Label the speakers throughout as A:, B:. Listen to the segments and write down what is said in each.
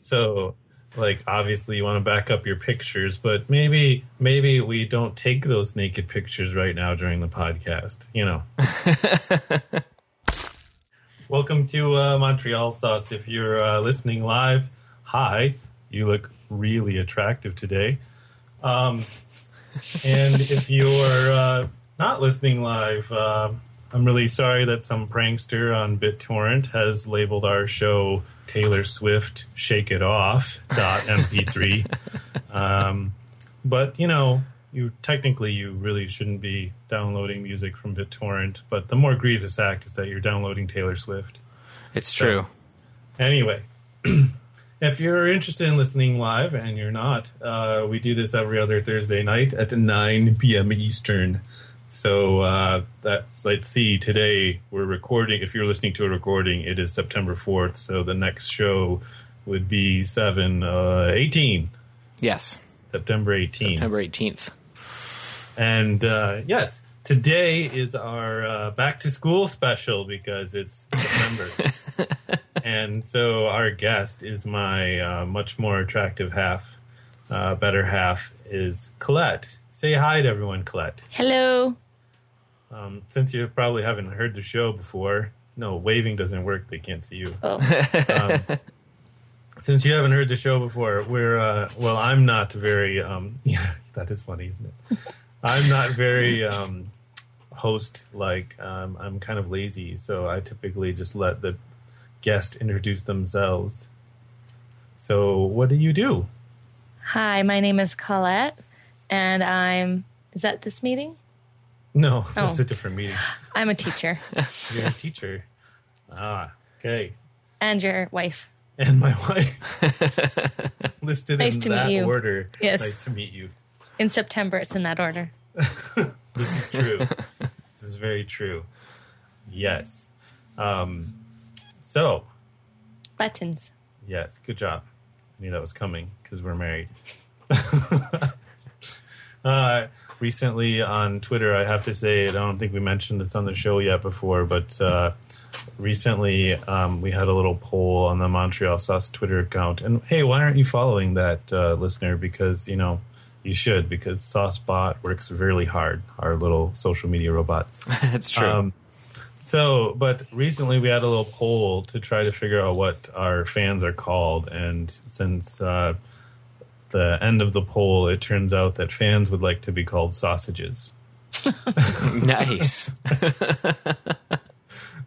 A: So, like, obviously, you want to back up your pictures, but maybe, maybe we don't take those naked pictures right now during the podcast. You know. Welcome to uh, Montreal Sauce. If you're uh, listening live, hi. You look really attractive today. Um, and if you're uh, not listening live, uh, I'm really sorry that some prankster on BitTorrent has labeled our show Taylor Swift Shake It Off dot MP3. um, but you know, you technically you really shouldn't be downloading music from BitTorrent. But the more grievous act is that you're downloading Taylor Swift.
B: It's true.
A: Anyway, if you're interested in listening live and you're not, uh, we do this every other Thursday night at 9 p.m. Eastern. So uh, that's let's see. Today we're recording. If you're listening to a recording, it is September 4th. So the next show would be 7 uh, 18.
B: Yes.
A: September 18.
B: September 18th.
A: And uh, yes, today is our uh, back to school special because it's September. and so our guest is my uh, much more attractive half, uh, better half is Colette. Say hi to everyone, Colette.
C: Hello.
A: Um, since you probably haven't heard the show before, no, waving doesn't work. They can't see you.
C: Oh.
A: Um, since you haven't heard the show before, we're uh, well. I'm not very. Um, yeah, that is funny, isn't it? I'm not very um, host like. Um, I'm kind of lazy, so I typically just let the guest introduce themselves. So, what do you do?
C: Hi, my name is Colette, and I'm. Is that this meeting?
A: No, that's
C: Oh.
A: a different meeting.
C: I'm a teacher
A: You're a teacher. Ah, okay.
C: and your wife.
A: And my wife listed
C: Nice
A: in that order.
C: Yes.
A: Nice to meet you.
C: In September, it's in that order.
A: This is true. this is very true. Yes. Um, so,
C: Buttons.
A: yes, good job. I knew that was coming because we're married. Uh, recently on Twitter, I have to say, I don't think we mentioned this on the show yet before, but uh, recently um, we had a little poll on the Montreal Sauce Twitter account. And hey, why aren't you following that uh, listener? Because, you know, you should, because SauceBot works really hard, our little social media robot.
B: That's true.
A: Um, so, but recently we had a little poll to try to figure out what our fans are called, and since uh, the end of the poll, it turns out that fans would like to be called sausages.
B: nice.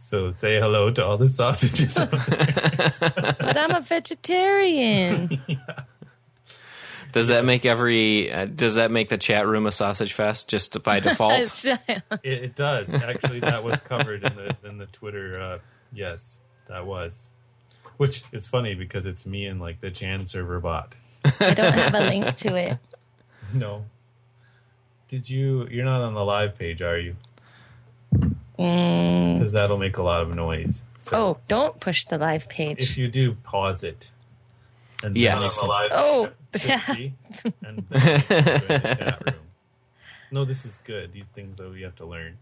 A: So say hello to all the sausages.
C: But I'm a vegetarian.
B: Does that make every? Uh, does that make the chat room a sausage fest just by default?
A: it, it does actually. That was covered in the in the Twitter. Uh, yes, that was, which is funny because it's me and like the Jan server bot.
C: I don't have a link to it.
A: No. Did you? You're not on the live page, are you?
C: Mm.
A: Because that'll make a lot of noise. So
C: Oh, don't push the live page.
A: if you do, pause it. And
B: Yes.
A: on the live
C: Oh.
A: see, see? and then you can do it in the chat room. No, this is good. These things that we have to learn.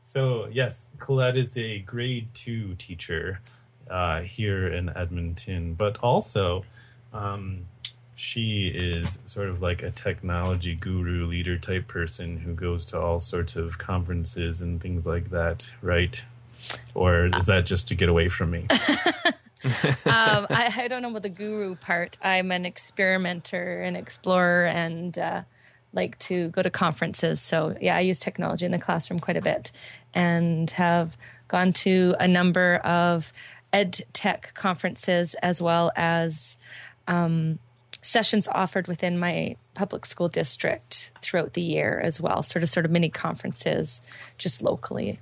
A: So yes, Colette is a grade two teacher uh, here in Edmonton, but also um, she is sort of like a technology guru leader type person who goes to all sorts of conferences and things like that, right? Or is that just to get away from me?
C: um, I, I don't know about the guru part. I'm an experimenter and explorer and uh, like to go to conferences. So, yeah, I use technology in the classroom quite a bit and have gone to a number of ed tech conferences as well as um, sessions offered within my public school district throughout the year as well. Sort of, sort of mini conferences just locally.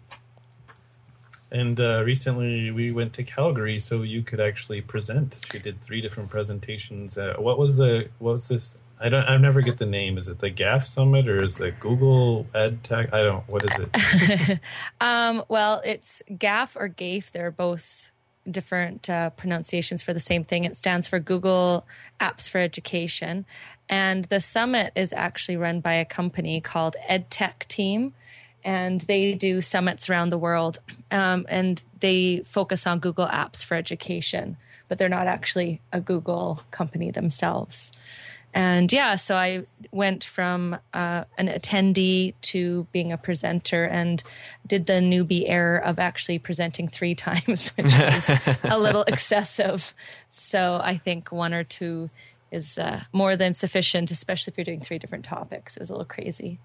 A: And uh, recently we went to Calgary, so you could actually present. She did three different presentations. Uh, what was the what was this? I don't. I never get the name. Is it the GAF Summit or is it Google Ed Tech? I don't. What is it?
C: Um, well, it's GAF or GAFE. They're both different uh, pronunciations for the same thing. It stands for Google Apps for Education. And the summit is actually run by a company called EdTech Team. And they do summits around the world. Um, and they focus on Google Apps for Education. but they're not actually a Google company themselves. And yeah, so I went from uh, an attendee to being a presenter and did the newbie error of actually presenting three times, which was a little excessive. So I think one or two is uh, more than sufficient, especially if you're doing three different topics. It was a little crazy,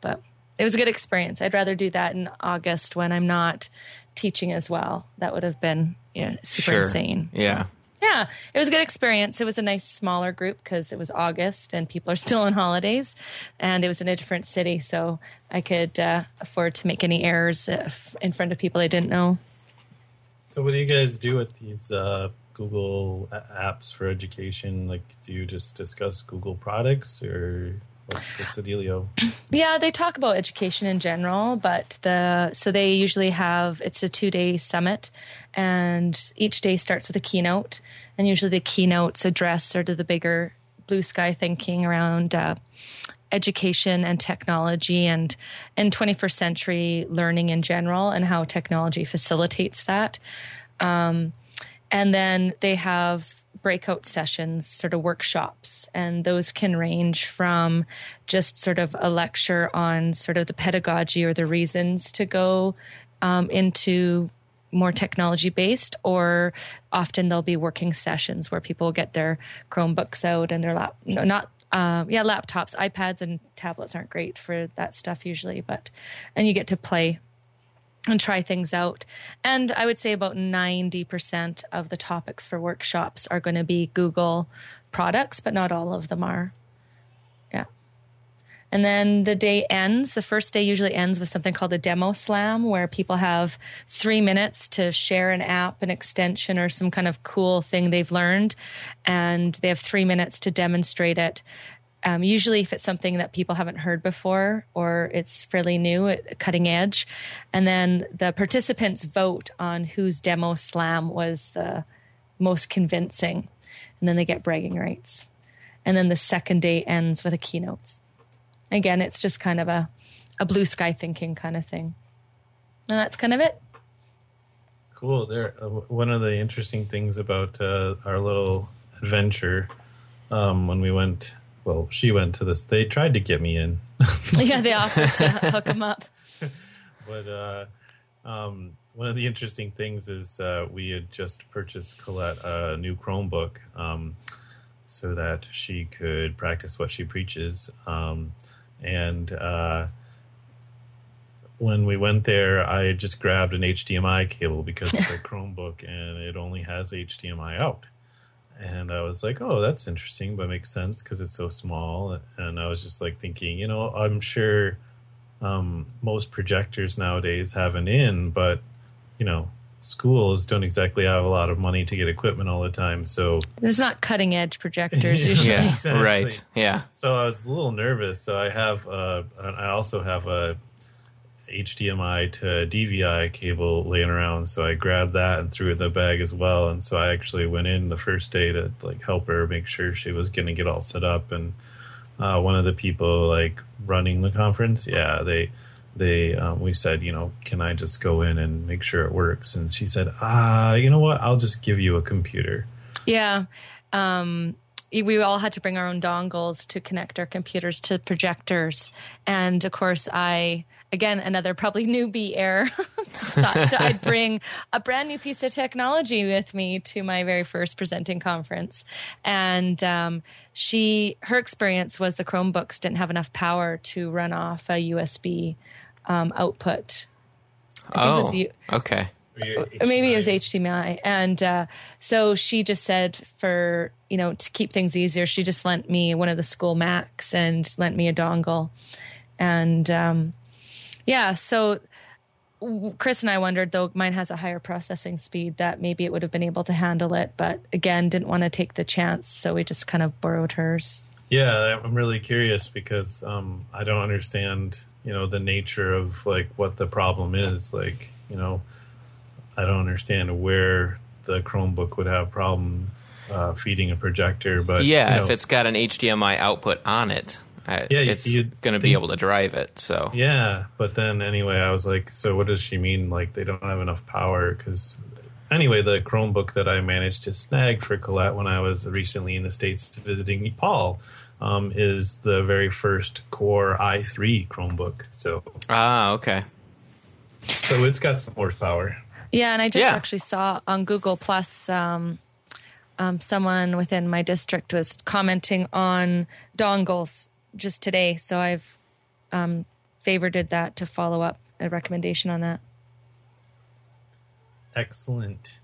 C: but it was a good experience. I'd rather do that in August when I'm not teaching as well. That would have been you know, super
B: Sure.
C: insane.
B: Yeah.
C: Yeah, it was a good experience. It was a nice smaller group because it was August and people are still on holidays, and it was in a different city, so I could uh, afford to make any errors uh, in front of people I didn't know.
A: So, what do you guys do with these uh, Google apps for education? Like, do you just discuss Google products, or what, what's the dealio?
C: Yeah, they talk about education in general, but the so they usually have it's a two day summit, and each day starts with a keynote, and usually the keynotes address sort of the bigger blue sky thinking around uh, education and technology and and 21st century learning in general and how technology facilitates that. Um, and then they have breakout sessions, sort of workshops, and those can range from just sort of a lecture on sort of the pedagogy or the reasons to go um, into more technology based, or often there'll be working sessions where people get their Chromebooks out and their lap, no, not uh, yeah, laptops, iPads, and tablets aren't great for that stuff usually, but and you get to play and try things out. And I would say about 90% of the topics for workshops are going to be Google products, but not all of them are. Yeah. And then the day ends. The first day usually ends with something called a demo slam, where people have three minutes to share an app, an extension, or some kind of cool thing they've learned. And they have three minutes to demonstrate it. Um, usually, if it's something that people haven't heard before or it's fairly new, cutting edge, and then the participants vote on whose demo slam was the most convincing, and then they get bragging rights. And then the second day ends with a keynote. Again, it's just kind of a, a blue sky thinking kind of thing. And that's kind of it.
A: Cool. There. Uh, one of the interesting things about uh, our little adventure um, when we went. Well, she went to this. They tried to get me in,
C: yeah, they offered to hook them up.
A: but uh, um, one of the interesting things is uh, we had just purchased Colette a new Chromebook um, so that she could practice what she preaches. Um, and uh, when we went there, I just grabbed an HDMI cable because it's a Chromebook and it only has HDMI out. And I was like, oh, that's interesting, but makes sense because it's so small. And I was just like thinking, you know, I'm sure um, most projectors nowadays have an in, but you know, schools don't exactly have a lot of money to get equipment all the time. So,
C: it's not cutting edge projectors usually.
B: Yeah.
A: Exactly.
B: Right. Yeah.
A: so I was a little nervous. So I have, uh, I also have a HDMI to DVI cable laying around. So I grabbed that and threw it in the bag as well. And so I actually went in the first day to like help her make sure she was going to get all set up. And uh, one of the people like running the conference, yeah, they they um, we said, you know, can I just go in and make sure it works? And she said, ah, you know what? I'll just give you a computer.
C: Yeah. Um, we all had to bring our own dongles to connect our computers to projectors. And of course, I, again, another probably newbie error, thought I'd bring a brand new piece of technology with me to my very first presenting conference. And um, she, her experience was the Chromebooks didn't have enough power to run off a USB um, output. I think it was
B: Oh.
C: the-
B: Okay.
C: or maybe it was HDMI. And uh, so she just said for, you know, to keep things easier, she just lent me one of the school Macs and lent me a dongle. And um, yeah, so Chris and I wondered, though mine has a higher processing speed, that maybe it would have been able to handle it. But again, didn't want to take the chance. So we just kind of borrowed hers.
A: Yeah, I'm really curious because um, I don't understand, you know, the nature of like what the problem is. Like, you know, I don't understand where the Chromebook would have problems uh, feeding a projector. But
B: Yeah,
A: you know,
B: if it's got an HDMI output on it,
A: Yeah,
B: it's going to be able to drive it. So
A: yeah. But then anyway, I was like, so what does she mean? Like they don't have enough power because anyway, the Chromebook that I managed to snag for Colette when I was recently in the States visiting Paul um, is the very first Core i3 Chromebook. So,
B: Ah, okay.
A: so it's got some horsepower.
C: Yeah, and I just
B: Yeah.
C: actually saw on Google Plus um, um, someone within my district was commenting on dongles just today. So I've um, favorited that to follow up a recommendation on that.
A: Excellent.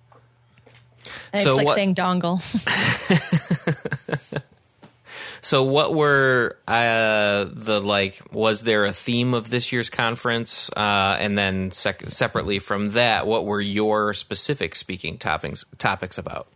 C: I
B: So
C: just like
B: what-
C: saying dongle.
B: So, what were uh, the like? Was there a theme of this year's conference? Uh, and then, sec- separately from that, what were your specific speaking topics topics about?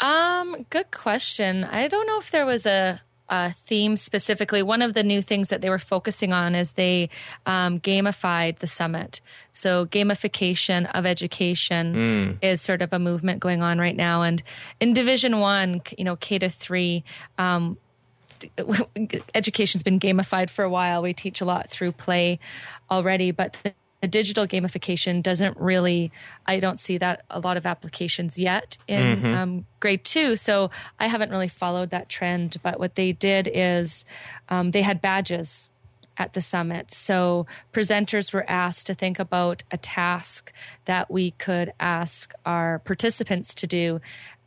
C: Um, good question. I don't know if there was a, a theme specifically. One of the new things that they were focusing on is they um, gamified the summit. So gamification of education is sort of a movement going on right now. And in Division One, you know, K to three. Um, education's been gamified for a while. We teach a lot through play already, but the, digital gamification doesn't really, I don't see that a lot of applications yet in um, grade two. So I haven't really followed that trend. But what they did is um, they had badges at the summit. So presenters were asked to think about a task that we could ask our participants to do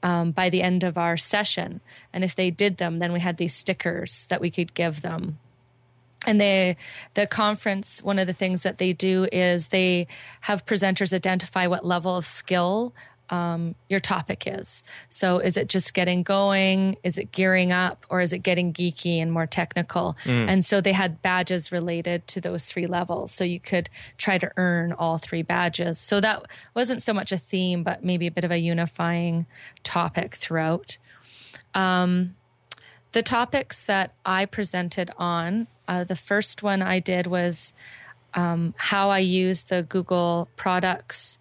C: um, by the end of our session. And if they did them, then we had these stickers that we could give them. And they, the conference, one of the things that they do is they have presenters identify what level of skill um, your topic is. So, is it just getting going? Is it gearing up? Or is it getting geeky and more technical? And so they had badges related to those three levels. So you could try to earn all three badges. So that wasn't so much a theme, but maybe a bit of a unifying topic throughout the topics that I presented on, uh, the first one I did was um, how I use the Google products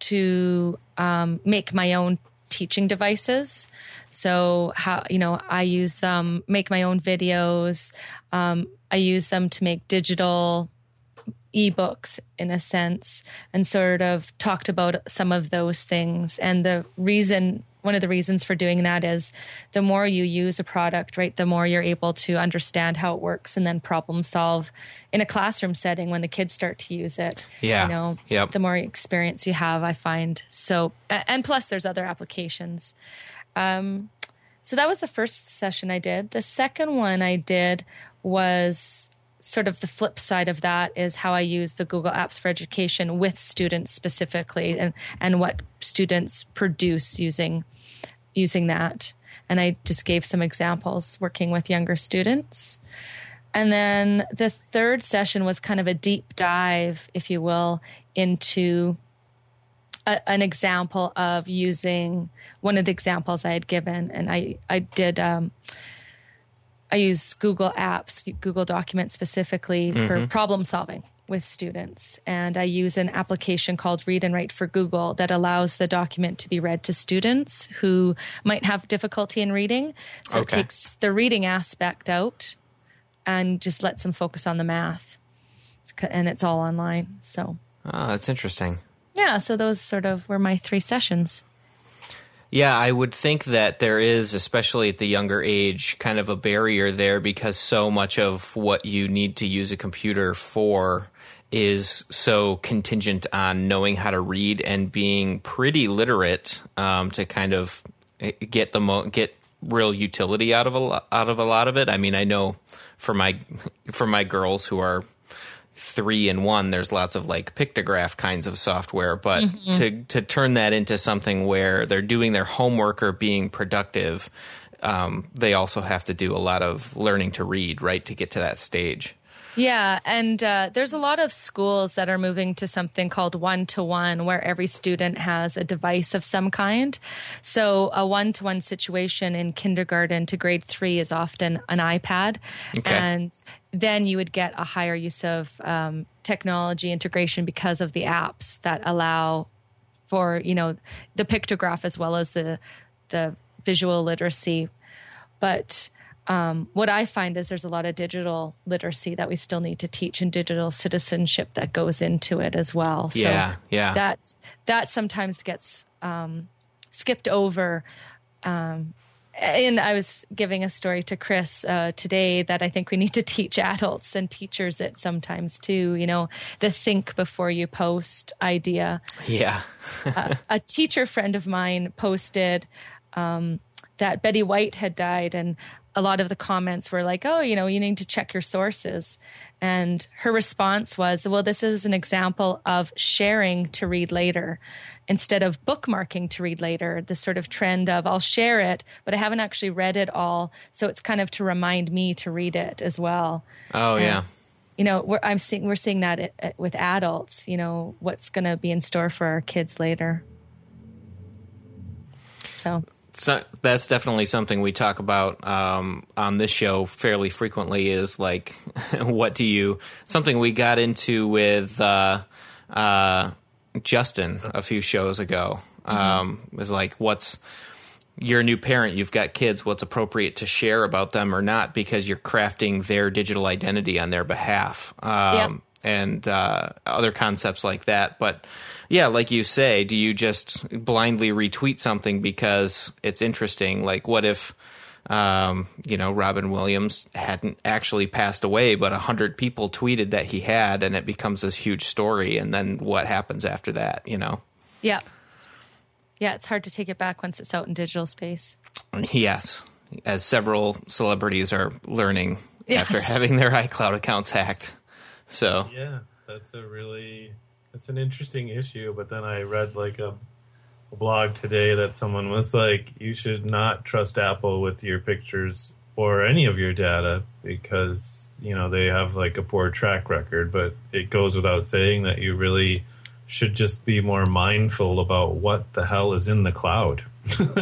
C: to um, make my own teaching devices. So how you know I use them, make my own videos. Um, I use them to make digital ebooks in a sense and sort of talked about some of those things and the reason one of the reasons for doing that is the more you use a product right the more you're able to understand how it works and then problem solve in a classroom setting when the kids start to use it
B: Yeah.
C: you know
B: Yep.
C: the more experience you have i find so and plus there's other applications um, so that was the first session I did. The second one I did was sort of the flip side of that is how I use the Google Apps for Education with students specifically and, and what students produce using using that. And I just gave some examples working with younger students. And then the third session was kind of a deep dive, if you will, into a, an example of using one of the examples I had given, and I I did. Um, I use Google Apps, Google Documents specifically for problem solving with students, and I use an application called Read and Write for Google that allows the document to be read to students who might have difficulty in reading. So it takes the reading aspect out and just lets them focus on the math, and it's all online. So
B: Oh, that's interesting.
C: yeah, so those sort of were my three sessions.
B: Yeah, I would think that there is, especially at the younger age, kind of a barrier there because so much of what you need to use a computer for is so contingent on knowing how to read and being pretty literate um, to kind of eh, get the mo- get real utility out of a lo- out of a lot of it. I mean, I know for my for my girls who are three and one there's lots of like pictograph kinds of software but to to turn that into something where they're doing their homework or being productive um, they also have to do a lot of learning to read right to get to that stage
C: Yeah, and uh, there's a lot of schools that are moving to something called one to one, where every student has a device of some kind. So, a one to one situation in kindergarten to grade three is often an iPad.
B: Okay.
C: And then you would get a higher use of um, technology integration because of the apps that allow for, you know, the pictograph as well as the, the visual literacy but um, what I find is there's a lot of digital literacy that we still need to teach and digital citizenship that goes into it as well.
B: Yeah,
C: so
B: yeah.
C: That that sometimes gets um, skipped over. Um, and I was giving a story to Chris uh, today that I think we need to teach adults and teachers it sometimes too. You know, the think before you post idea.
B: Yeah.
C: uh, a teacher friend of mine posted um, that Betty White had died, and a lot of the comments were like, oh, you know, you need to check your sources. And her response was, well, this is an example of sharing to read later instead of bookmarking to read later. This sort of trend of I'll share it, but I haven't actually read it all. So it's kind of to remind me to read it as well.
B: Oh,
C: and,
B: yeah.
C: You know, we're, I'm seeing, we're seeing that it, it, with adults, you know, what's going to be in store for our kids later. So
B: so that's definitely something we talk about um, on this show fairly frequently. Is like, what do you? Something we got into with uh, uh, Justin a few shows ago um, mm-hmm. was like, what's you're a new parent, you've got kids, what's appropriate to share about them or not because you're crafting their digital identity on their behalf. Um. And uh, other concepts like that. But yeah, like you say, do you just blindly retweet something because it's interesting? Like, what if, um, you know, Robin Williams hadn't actually passed away, but a hundred people tweeted that he had, and it becomes this huge story, and then what happens after that? You know?
C: Yeah, yeah. It's hard to take it back once it's out in digital space.
B: Yes, as several celebrities are learning yes. after having their iCloud accounts hacked. So
A: yeah, that's a really it's an interesting issue. But then I read like a, a blog today that someone was like, you should not trust Apple with your pictures or any of your data because you know they have like a poor track record. But it goes without saying that you really should just be more mindful about what the hell is in the cloud.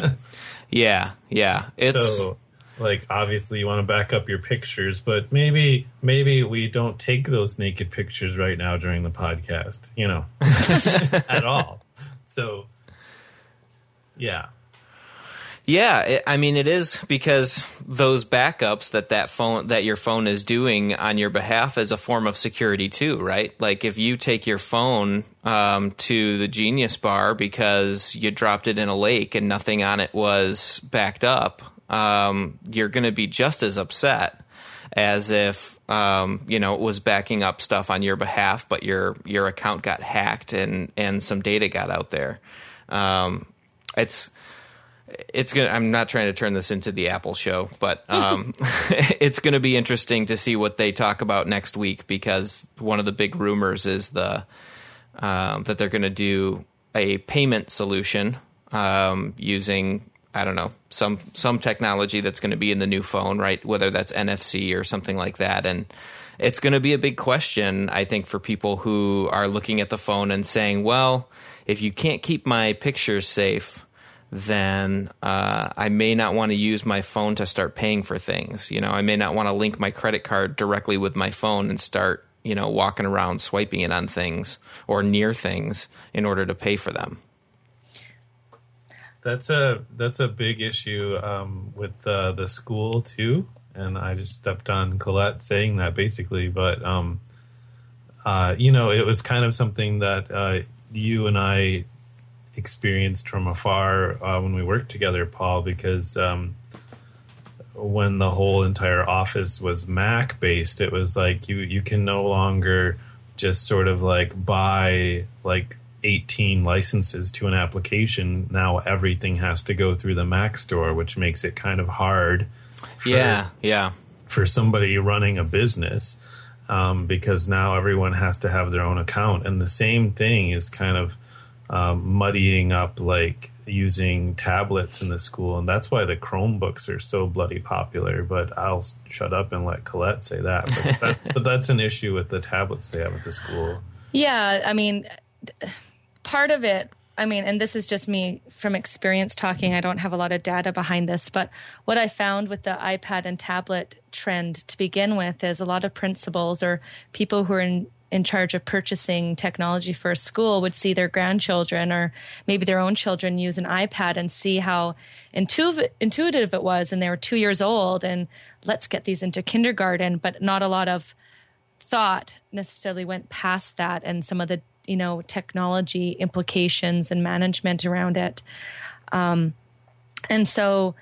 B: yeah, yeah. It's
A: so like obviously you want to back up your pictures but maybe maybe we don't take those naked pictures right now during the podcast you know? At all. So yeah.
B: Yeah it, i mean it is because those backups that that phone that your phone is doing on your behalf is a form of security too right? Like if you take your phone um, to the genius bar because you dropped it in a lake and nothing on it was backed up um, you're going to be just as upset as if um, you know it was backing up stuff on your behalf, but your your account got hacked and and some data got out there. Um, it's it's gonna. I'm not trying to turn this into the Apple show, but um, it's going to be interesting to see what they talk about next week because one of the big rumors is the um, that they're going to do a payment solution um, using I don't know some some technology that's going to be in the new phone, right? Whether that's NFC or something like that, and it's going to be a big question, I think, for people who are looking at the phone and saying, "Well, if you can't keep my pictures safe." Then uh, I may not want to use my phone to start paying for things. You know, I may not want to link my credit card directly with my phone and start, you know, walking around swiping it on things or near things in order to pay for them.
A: That's a that's a big issue um, with uh, the school too, and I just stepped on Colette saying that basically. But um, uh, you know, it was kind of something that uh, you and I experienced from afar uh, when we worked together, Paul, because um, when the whole entire office was Mac based, it was like you you can no longer just sort of like buy like 18 licenses to an application, now everything has to go through the Mac store, which makes it kind of hard.
B: For, yeah, yeah.
A: For somebody running a business, um, because now everyone has to have their own account, and the same thing is kind of um, muddying up like using tablets in the school, and that's why the Chromebooks are so bloody popular. But I'll shut up and let Colette say that. But, that, but that's an issue with the tablets they have at the school.
C: Yeah, I mean part of it I mean, and this is just me from experience talking. I don't have a lot of data behind this, but what I found with the iPad and tablet trend to begin with is a lot of principals or people who are in, in charge of purchasing technology for a school would see their grandchildren or maybe their own children use an iPad and see how intuitive, intuitive it was. And they were two years old, and let's get these into kindergarten, but not a lot of thought necessarily went past that and some of the you know technology implications and management around it. Um, and so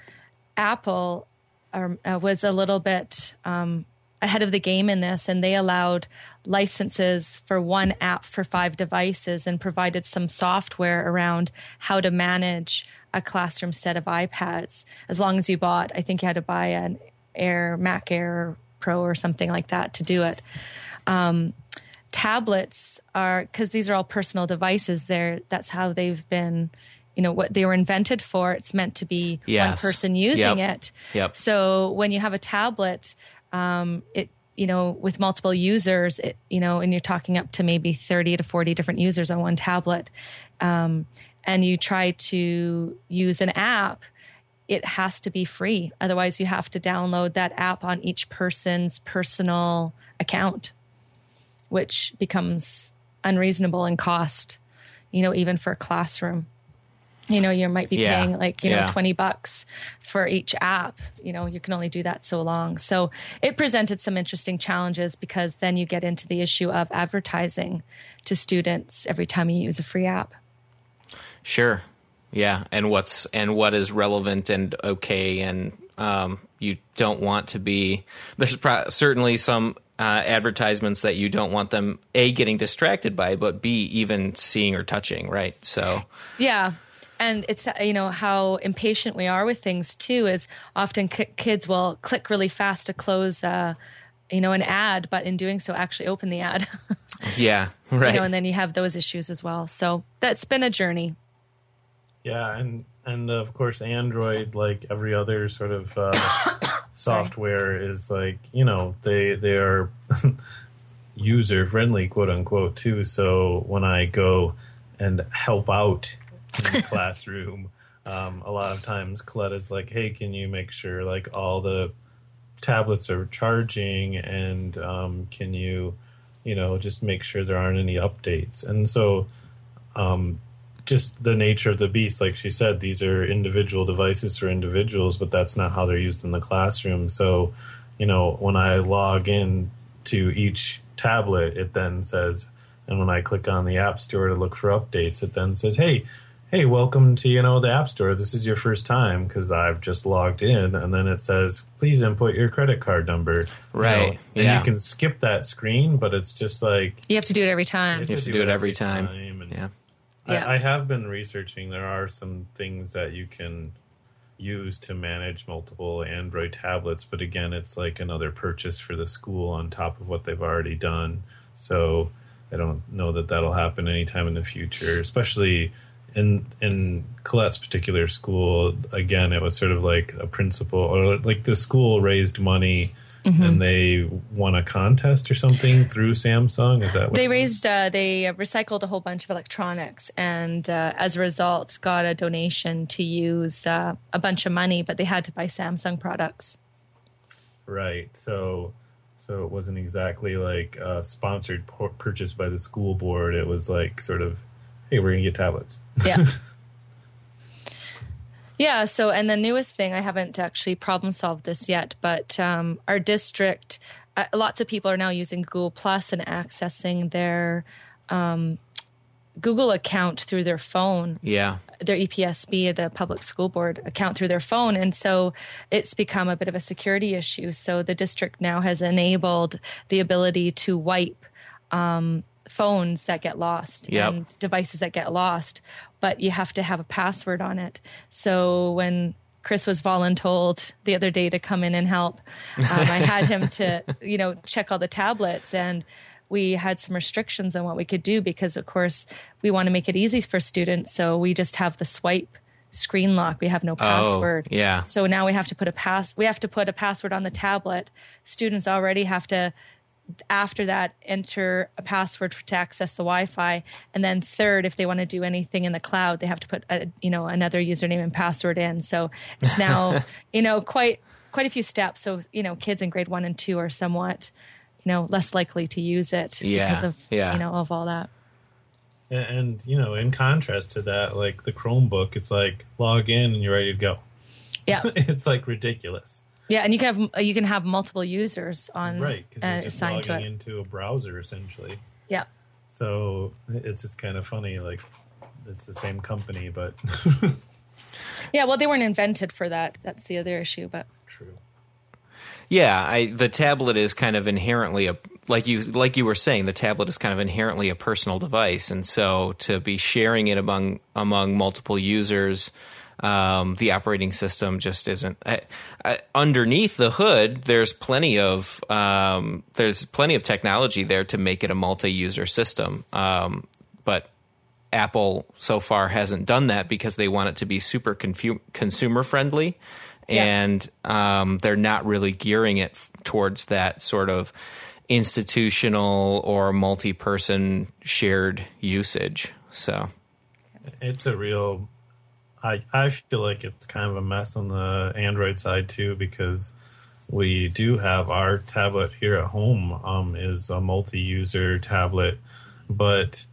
C: Apple um, uh, was a little bit um, ahead of the game in this, and they allowed licenses for one app for five devices and provided some software around how to manage a classroom set of iPads. As long as you bought, I think you had to buy an Air Mac Air Pro or something like that to do it. Um, tablets are because these are all personal devices. There, that's how they've been you know what they were invented for it's meant to be yes. one person using
B: yep.
C: it
B: yep.
C: so when you have a tablet um, it you know with multiple users it, you know and you're talking up to maybe 30 to 40 different users on one tablet um, and you try to use an app it has to be free otherwise you have to download that app on each person's personal account which becomes unreasonable in cost you know even for a classroom. You know you might be
B: yeah.
C: paying like you
B: yeah.
C: know 20 bucks for each app. You know you can only do that so long. So it presented some interesting challenges because then you get into the issue of advertising to students every time you use a free app.
B: Sure. Yeah. And what's and what is relevant and okay. And um, you don't want to be there's pro- certainly some uh, advertisements that you don't want them a getting distracted by but b even seeing or touching right? So
C: yeah. And it's you know how impatient we are with things too is often kids will click really fast to close uh, you know an ad but in doing so actually open the ad.
B: Yeah right
C: you know and then you have those issues as well. So that's been a journey.
A: Yeah and and of course android like every other sort of uh, software is like you know they they are user friendly quote unquote too so when i go and help out in the classroom. Um, a lot of times, Colette's like, "Hey, can you make sure like all the tablets are charging, and um, can you, you know, just make sure there aren't any updates?" And so, um, just the nature of the beast, like she said, these are individual devices for individuals, but that's not how they're used in the classroom. So, you know, when I log in to each tablet, it then says, and when I click on the App Store to look for updates, it then says, "Hey." hey, welcome to you know the App Store. This is your first time because I've just logged in, and then it says, please input your credit card number.
B: Right.
A: You know, and
B: yeah.
A: you can skip that screen, but it's just like
C: you have to do it every time.
B: You have, to, do, it every time.
A: time
B: yeah.
C: Yeah.
A: I, I have been researching. There are some things that you can use to manage multiple Android tablets, but again, it's like another purchase for the school on top of what they've already done. So I don't know that that'll happen anytime in the future, especially in in Colette's particular school, again, it was sort of like a principal or like the school raised money. Mm-hmm. and they won a contest or something through Samsung. Is that what
C: they raised? Uh, they recycled a whole bunch of electronics, and uh, as a result, got a donation to use uh, a bunch of money, but they had to buy Samsung products.
A: Right. So, so it wasn't exactly like a sponsored por- purchase by the school board. It was like sort of hey, we're gonna get tablets.
C: Yeah. yeah. So, and the newest thing, I haven't actually problem solved this yet, but um, our district, uh, lots of people are now using Google Plus and accessing their um, Google account through their phone.
B: Yeah.
C: Their EPSB, the public school board account through their phone. And so it's become a bit of a security issue. So the district now has enabled the ability to wipe um, phones that get lost
B: yep.
C: and devices that get lost, but you have to have a password on it. So when Chris was voluntold the other day to come in and help, um, I had him to, you know, check all the tablets and we had some restrictions on what we could do because of course we want to make it easy for students. So we just have the swipe screen lock. We have no password.
B: Oh, yeah.
C: So now we have to put a pass we have to put a password on the tablet. Students already have to after that enter a password for, to access the wi-fi and then third if they want to do anything in the cloud they have to put a, you know another username and password in so it's now you know quite quite a few steps so you know kids in grade one and two are somewhat you know less likely to use it
B: Yeah,
C: because of
B: yeah.
C: you know of all that.
A: And, and you know, in contrast to that, like the Chromebook, it's like log in and you're ready to go.
C: Yeah,
A: it's like ridiculous,
C: yeah, and you can have you can have multiple users on
A: right? Because
C: uh,
A: you're just
C: assigned to
A: logging into a browser essentially.
C: Yeah,
A: So it's just kind of funny, like it's the same company, but
C: yeah. Well, they weren't invented for that. That's the other issue. But
A: true.
B: Yeah, I, the tablet is kind of inherently a like you like you were saying. The tablet is kind of inherently a personal device, and so to be sharing it among among multiple users, um, the operating system just isn't. I, I, underneath the hood, there's plenty of um, there's plenty of technology there to make it a multi-user system, um, but Apple so far hasn't done that because they want it to be super confu- consumer friendly,
C: Yeah.
B: and um, they're not really gearing it f- towards that sort of institutional or multi-person shared usage. So
A: It's a real. I I feel like it's kind of a mess on the Android side too because we do have our tablet here at home um, is a multi-user tablet, but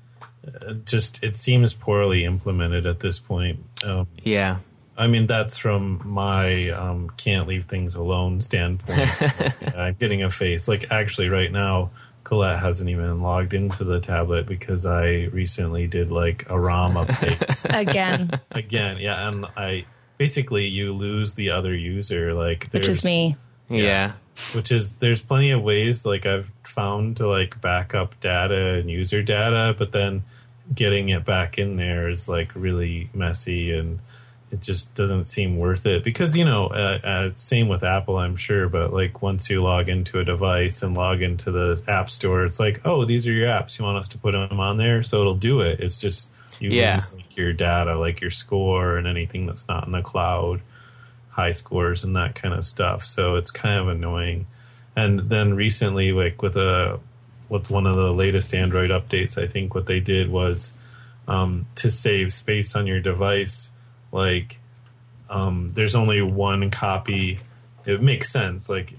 A: uh, just it seems poorly implemented at this point. Um,
B: yeah,
A: I mean, that's from my um, can't leave things alone standpoint. I'm getting a face. Like, actually, right now, Colette hasn't even logged into the tablet because I recently did like a ROM update
C: again,
A: again. Yeah, and I basically you lose the other user. Like,
C: which is
A: there's-
C: me.
B: yeah,
A: Which is there's plenty of ways like I've found to like back up data and user data, but then getting it back in there is like really messy and it just doesn't seem worth it. Because you know uh, uh, same with apple i'm sure but like once you log into a device and log into the app store it's like oh these are your apps. You want us to put them on there? So it'll do it. It's just you
B: Yeah.
A: lose like your data like your score and anything that's not in the cloud high scores and that kind of stuff. So it's kind of annoying. And then recently like with a with one of the latest android updates i think what they did was um, to save space on your device like um, there's only one copy it makes sense like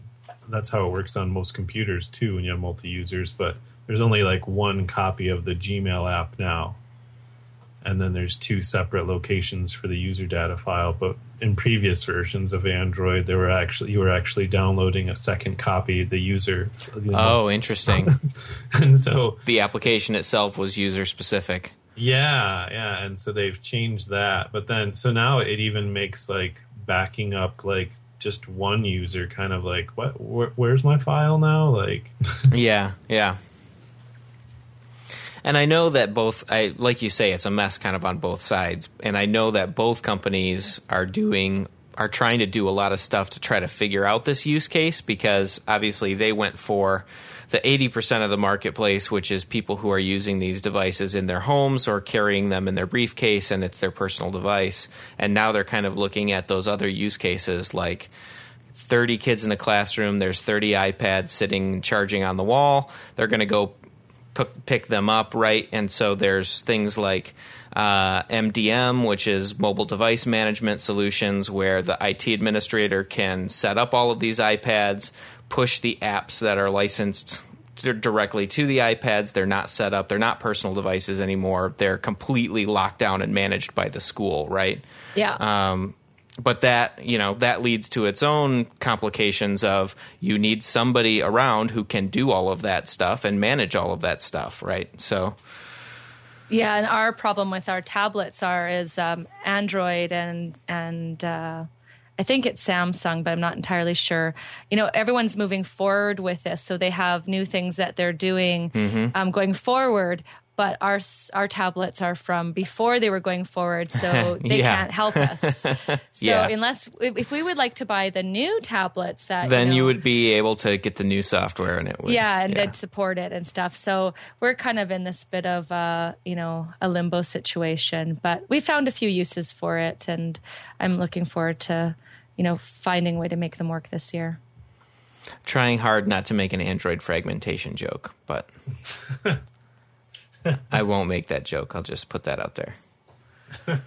A: that's how it works on most computers too when you have multi users but there's only like one copy of the gmail app now and then there's two separate locations for the user data file but in previous versions of android there were actually you were actually downloading a second copy the user
B: Oh, interesting.
A: and so
B: the application itself was user specific.
A: Yeah, yeah, and so they've changed that. But then, so now it even makes like backing up like just one user kind of like what? Where, where's my file now? Like,
B: Yeah, yeah. And I know that both, I like you say, it's a mess kind of on both sides. And I know that both companies are doing, are trying to do a lot of stuff to try to figure out this use case because obviously they went for the 80% of the marketplace, which is people who are using these devices in their homes or carrying them in their briefcase and it's their personal device. And now they're kind of looking at those other use cases like 30 kids in a classroom, there's 30 iPads sitting charging on the wall. They're going to go pick them up, right? And so there's things like uh, MDM, which is mobile device management solutions, where the IT administrator can set up all of these iPads, push the apps that are licensed directly to the iPads. They're not set up, they're not personal devices anymore. They're completely locked down and managed by the school, right?
C: Yeah.
B: Um, but that you know that leads to its own complications of you need somebody around who can do all of that stuff and manage all of that stuff right so
C: Yeah, and our problem with our tablets are is um, Android and and uh, I think it's Samsung, but I'm not entirely sure. You know, everyone's moving forward with this, so they have new things that they're doing
B: Mm-hmm.
C: um, going forward. But our our tablets are from before they were going forward, so they
B: Yeah.
C: can't help us. So
B: Yeah.
C: unless if we would like to buy the new tablets, that
B: then
C: you, know,
B: you would be able to get the new software and it would
C: yeah, and they'd support it and stuff. So we're kind of in this bit of uh, you know a limbo situation, but we found a few uses for it, and I'm looking forward to you know finding a way to make them work this year.
B: trying hard not to make an android fragmentation joke but i won't make that joke i'll just put that out there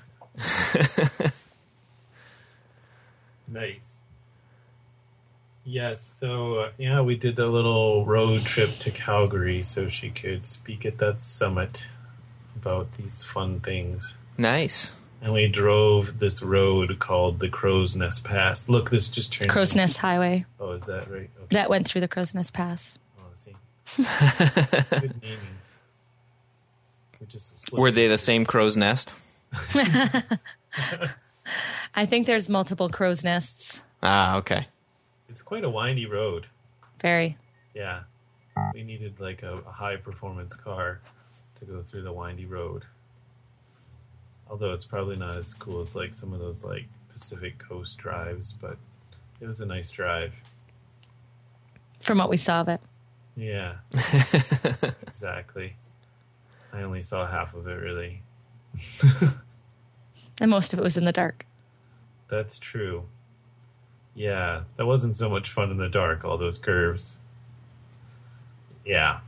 A: nice. Yes, so uh, yeah, we did a little road trip to Calgary so she could speak at that summit about these fun things.
B: Nice.
A: And we drove this road called the Crow's Nest Pass. Look, this just turned.
C: Crow's Nest Highway.
A: Oh, is that right? Okay.
C: That went through the Crow's Nest Pass.
A: Oh, I see. Good naming. We just
B: Were they the same crow's nest?
C: I think there's multiple crow's nests.
B: Ah, okay.
A: It's quite a windy road.
C: Very.
A: Yeah. We needed like a, a high performance car to go through the windy road. Although it's probably not as cool as like some of those like Pacific Coast drives, but it was a nice drive.
C: From what we saw of it.
A: Yeah. exactly. I only saw half of it really.
C: And most of it was in the dark.
A: That's true. Yeah, that wasn't so much fun in the dark, all those curves. Yeah.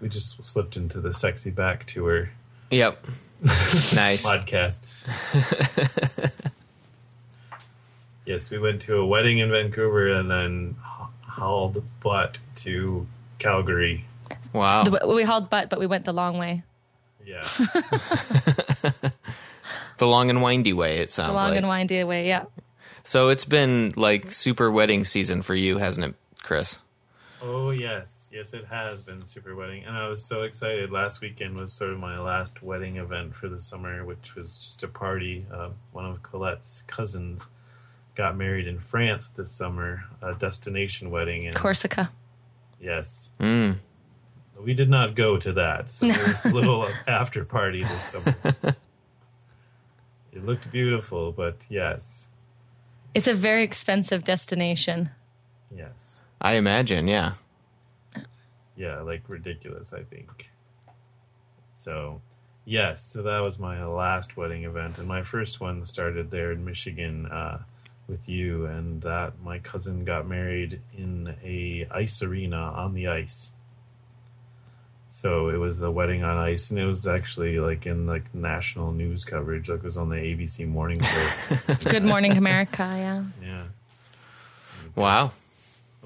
A: We just slipped into the sexy back tour
B: Yep. nice.
A: podcast. yes, we went to a wedding in Vancouver and then hauled butt to Calgary.
B: Wow.
C: The, we hauled butt, but we went the long way.
A: Yeah.
B: The long and windy way, it sounds The
C: long
B: like.
C: and windy way, yeah.
B: So it's been like super wedding season for you, hasn't it, Chris?
A: Oh, yes. Yes, it has been super wedding. And I was so excited. Last weekend was sort of my last wedding event for the summer, which was just a party. Uh, one of Colette's cousins got married in France this summer, a destination wedding. in
C: Corsica.
A: Yes.
B: Mm.
A: We did not go to that. So there was a little after party this summer. it looked beautiful, but yes.
C: It's a very expensive destination.
A: Yes.
B: I imagine, yeah.
A: Yeah, like ridiculous, I think. So, yes, so that was my last wedding event. And my first one started there in Michigan uh, with you. And that my cousin got married in a ice arena on the ice. So it was the wedding on ice, and it was actually like in like national news coverage. Like it was on the ABC morning show.
C: Good Morning America, yeah.
A: yeah.
B: Wow.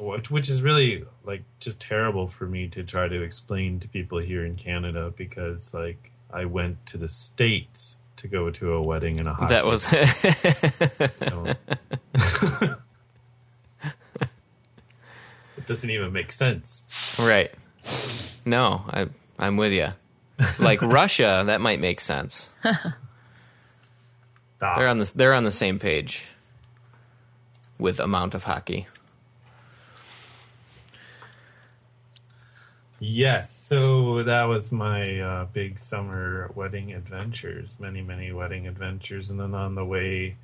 A: Which, which is really like just terrible for me to try to explain to people here in Canada because like I went to the states to go to a wedding in a hockey.
B: That was
A: it doesn't even make sense.
B: right. No, I I'm with you. Like Russia, that might make sense. They're on the they're on the same page with amount of hockey.
A: Yes, so that was my uh, big summer wedding adventures. Many, many wedding adventures, and then on the way,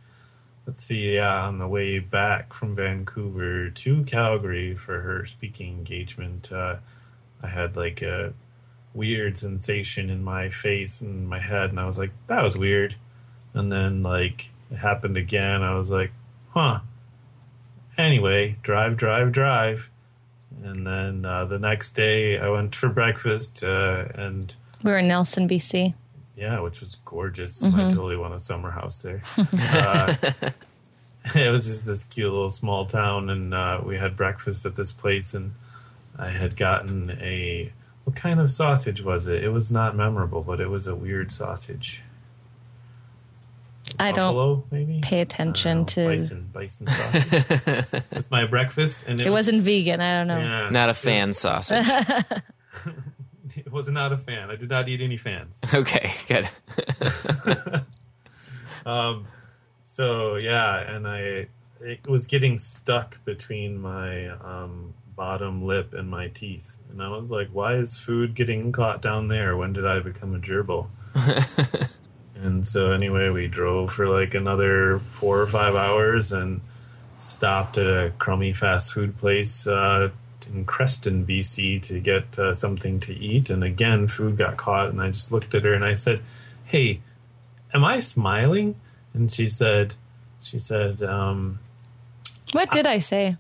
A: let's see, yeah, on the way back from Vancouver to Calgary for her speaking engagement, uh, I had like a weird sensation in my face and my head, and I was like, "That was weird," and then like it happened again. I was like, "Huh." Anyway, drive, drive, drive. And then uh, the next day, I went for breakfast, uh, and
C: We were in Nelson, BC.
A: yeah, which was gorgeous. I totally want a summer house there. uh, it was just this cute little small town, and uh, we had breakfast at this place, and I had gotten a what kind of sausage was it? It was not memorable, but it was a weird sausage.
C: I don't
A: Buffalo, maybe
C: pay attention
A: don't
C: to.
A: bison, bison sausage with my breakfast, and it,
C: It wasn't vegan. I don't know.
A: yeah,
B: Not a fan sausage.
A: It was not a fan. I did not eat any fans.
B: Okay, good.
A: So yeah, and I it was getting stuck between my um, bottom lip and my teeth, and I was like, "Why is food getting caught down there? When did I become a gerbil?" And so anyway, we drove for like another four or five hours and stopped at a crummy fast food place uh, in Creston, BC, to get uh, something to eat. And again, food got caught, and I just looked at her and I said, "Hey, am I smiling?" And she said, "She said, um,
C: What did I say?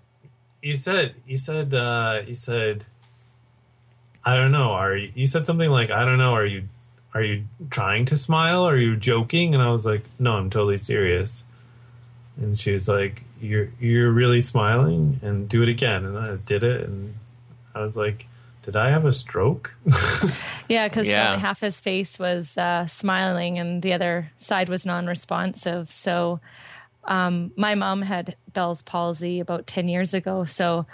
A: you said, you said, uh, you said, I don't know. Are you, you said something like, I don't know. Are you, are you trying to smile? Are you joking?" And I was like, "No, I'm totally serious." and she was like, "You're you're really smiling, and do it again." And I did it, and I was like, "Did I have a stroke?"
C: Yeah, because
B: Yeah.
C: half his face was uh, smiling and the other side was non-responsive. So, um, my mom had Bell's palsy about ten years ago. So,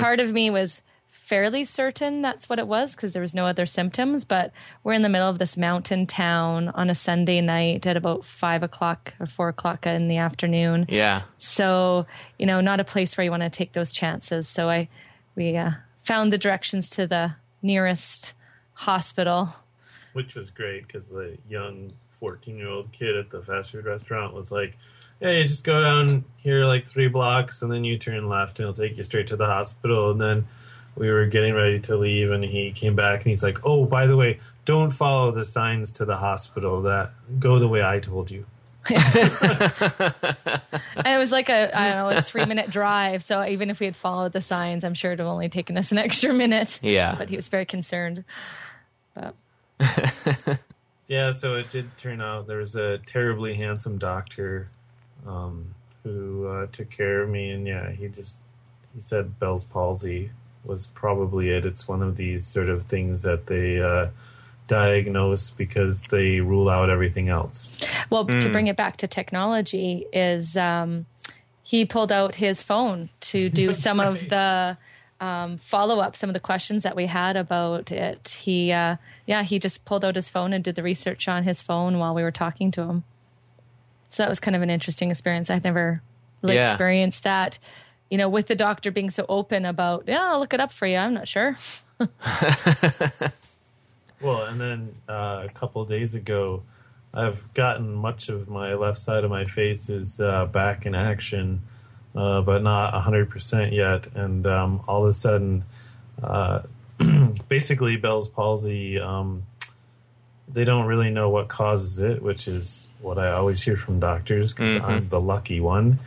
C: part of me was fairly certain that's what it was because there was no other symptoms. But we're in the middle of this mountain town on a Sunday night at about five o'clock or four o'clock in the afternoon.
B: Yeah.
C: So, you know, not a place where you want to take those chances. So I, we uh, found the directions to the nearest hospital.
A: which was great because the young 14 year old kid at the fast food restaurant was like hey just go down here like three blocks and then you turn left and it'll take you straight to the hospital and then we were getting ready to leave and he came back and he's like oh by the way don't follow the signs to the hospital that go the way i told you
C: And it was like a, I don't know, a three minute drive. So even if we had followed the signs, I'm sure it would have only taken us an extra minute.
B: Yeah.
C: But he was very concerned. But
A: Yeah, so it did turn out there was a terribly handsome doctor um, who uh, took care of me, and yeah, he just he said Bell's palsy was probably it. It's one of these sort of things that they uh, diagnose because they rule out everything else.
C: Well, to bring it back to technology, is um, he pulled out his phone to do some of the um, follow up, some of the questions that we had about it. He, uh, yeah, he just pulled out his phone and did the research on his phone while we were talking to him. So that was kind of an interesting experience. I'd never really
B: Yeah.
C: experienced that. You know, with the doctor being so open about, yeah, I'll look it up for you. I'm not sure.
A: Well, and then uh, a couple days ago, I've gotten much of my left side of my face is uh, back in action, uh, but not 100% yet. And um, all of a sudden, uh, basically, Bell's palsy, um, they don't really know what causes it, which is what I always hear from doctors because I'm the lucky one.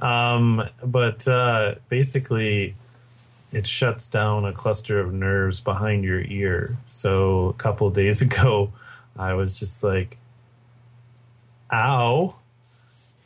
A: Um, but uh, basically, it shuts down a cluster of nerves behind your ear. So a couple of days ago, I was just like, ow.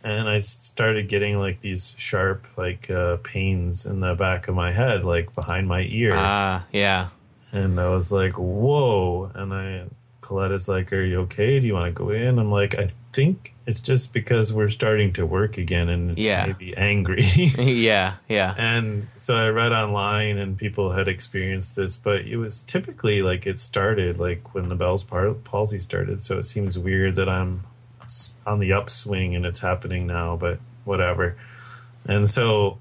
A: And I started getting like these sharp, like uh, pains in the back of my head, like behind my ear.
B: Ah, yeah.
A: And I was like, whoa. And I, Colette's like, are you okay? Do you want to go in? I'm like, I think it's just because we're starting to work again and it's
B: Yeah.
A: maybe angry.
B: yeah, yeah.
A: And so I read online, and people had experienced this, but it was typically like it started like when the Bell's palsy started. So it seems weird that I'm on the upswing and it's happening now, but whatever. And so,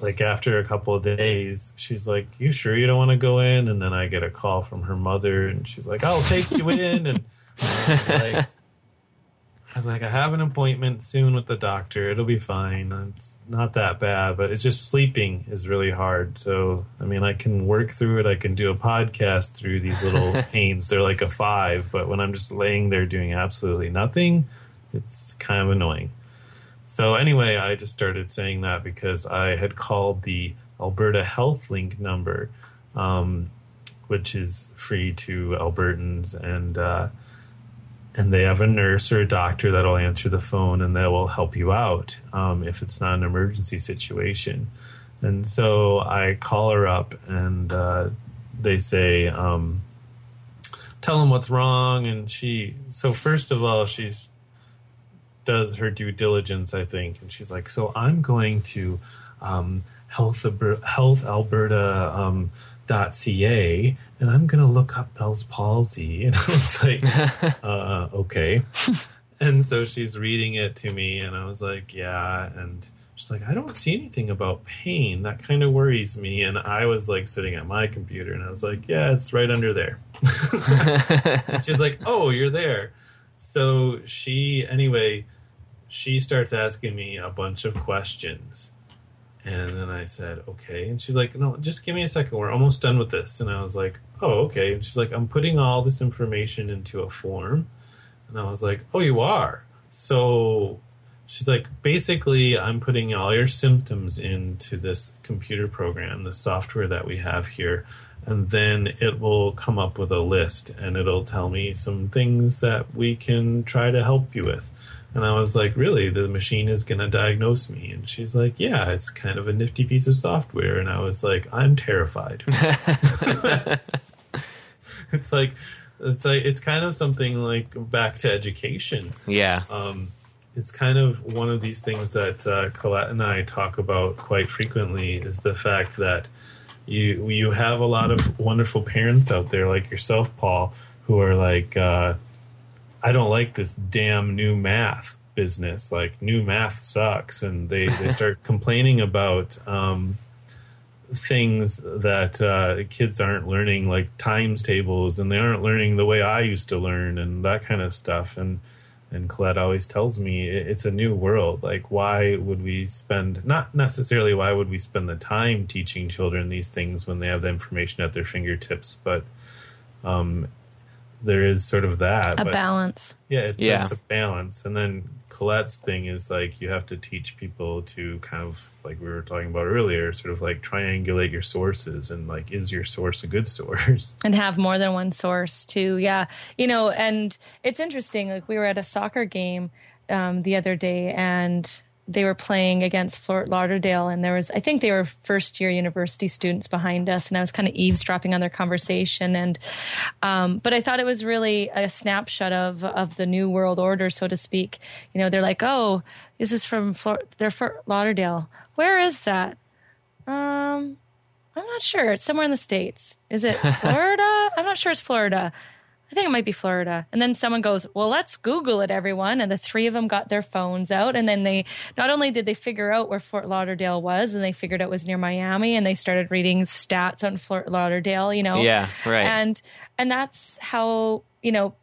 A: like after a couple of days, she's like, "You sure you don't want to go in?" And then I get a call from her mother, and she's like, "I'll take you in." And like, was like, I have an appointment soon with the doctor. It'll be fine. It's not that bad, but it's just sleeping is really hard. So, I mean, I can work through it. I can do a podcast through these little pains. They're like a five, but when I'm just laying there doing absolutely nothing, it's kind of annoying. So, anyway, I just started saying that because I had called the Alberta Health Link number, um, which is free to Albertans. And, uh, and they have a nurse or a doctor that'll answer the phone and they will help you out um, if it's not an emergency situation. And so I call her up and uh, they say, um, tell them what's wrong. And she, so first of all, she's does her due diligence, I think, and she's like, "So I'm going to um, health health Alberta um, ca and I'm going to look up Bell's palsy." And I was like, uh, "Okay." and so she's reading it to me, and I was like, "Yeah." And she's like, "I don't see anything about pain. That kind of worries me." And I was like sitting at my computer, and I was like, "Yeah, it's right under there." She's like, "Oh, you're there." So she, anyway, she starts asking me a bunch of questions. And then I said, okay. And she's like, no, just give me a second. We're almost done with this. And I was like, oh, okay. And she's like, I'm putting all this information into a form. And I was like, oh, you are? So she's like, basically, I'm putting all your symptoms into this computer program, the software that we have here. And then it will come up with a list and it'll tell me some things that we can try to help you with. And I was like, really? The machine is going to diagnose me? And she's like, yeah, it's kind of a nifty piece of software. And I was like, I'm terrified. it's like, it's like, it's kind of something like back to education.
B: Yeah.
A: Um, it's kind of one of these things that uh, Colette and I talk about quite frequently is the fact that you you have a lot of wonderful parents out there like yourself, Paul, who are like, uh, I don't like this damn new math business. Like new math sucks, and they they start complaining about. Um, things that uh, kids aren't learning like times tables and they aren't learning the way i used to learn and that kind of stuff and and colette always tells me it's a new world like why would we spend not necessarily why would we spend the time teaching children these things when they have the information at their fingertips but um, there is sort of that
C: A
A: but
C: balance.
A: yeah, it's,
B: Yeah.
A: it's a balance. And then Colette's thing is like you have to teach people to kind of like we were talking about earlier, sort of like triangulate your sources and like is your source a good source?
C: and have more than one source too yeah you know and it's interesting like we were at a soccer game um, the other day and they were playing against Fort Lauderdale and there was I think they were first year university students behind us and I was kind of eavesdropping on their conversation and um, but I thought it was really a snapshot of of the new world order so to speak you know they're like oh this is from Flor- they're Fort Lauderdale where is that um I'm not sure. It's somewhere in the States. Is it Florida? I'm not sure it's Florida. I think it might be Florida. And then someone goes, Well, let's Google it, everyone. And the three of them got their phones out. And then they not only did they figure out where Fort Lauderdale was, and they figured it was near Miami, and they started reading stats on Fort Lauderdale, you know?
B: Yeah, right.
C: And and that's how, you know,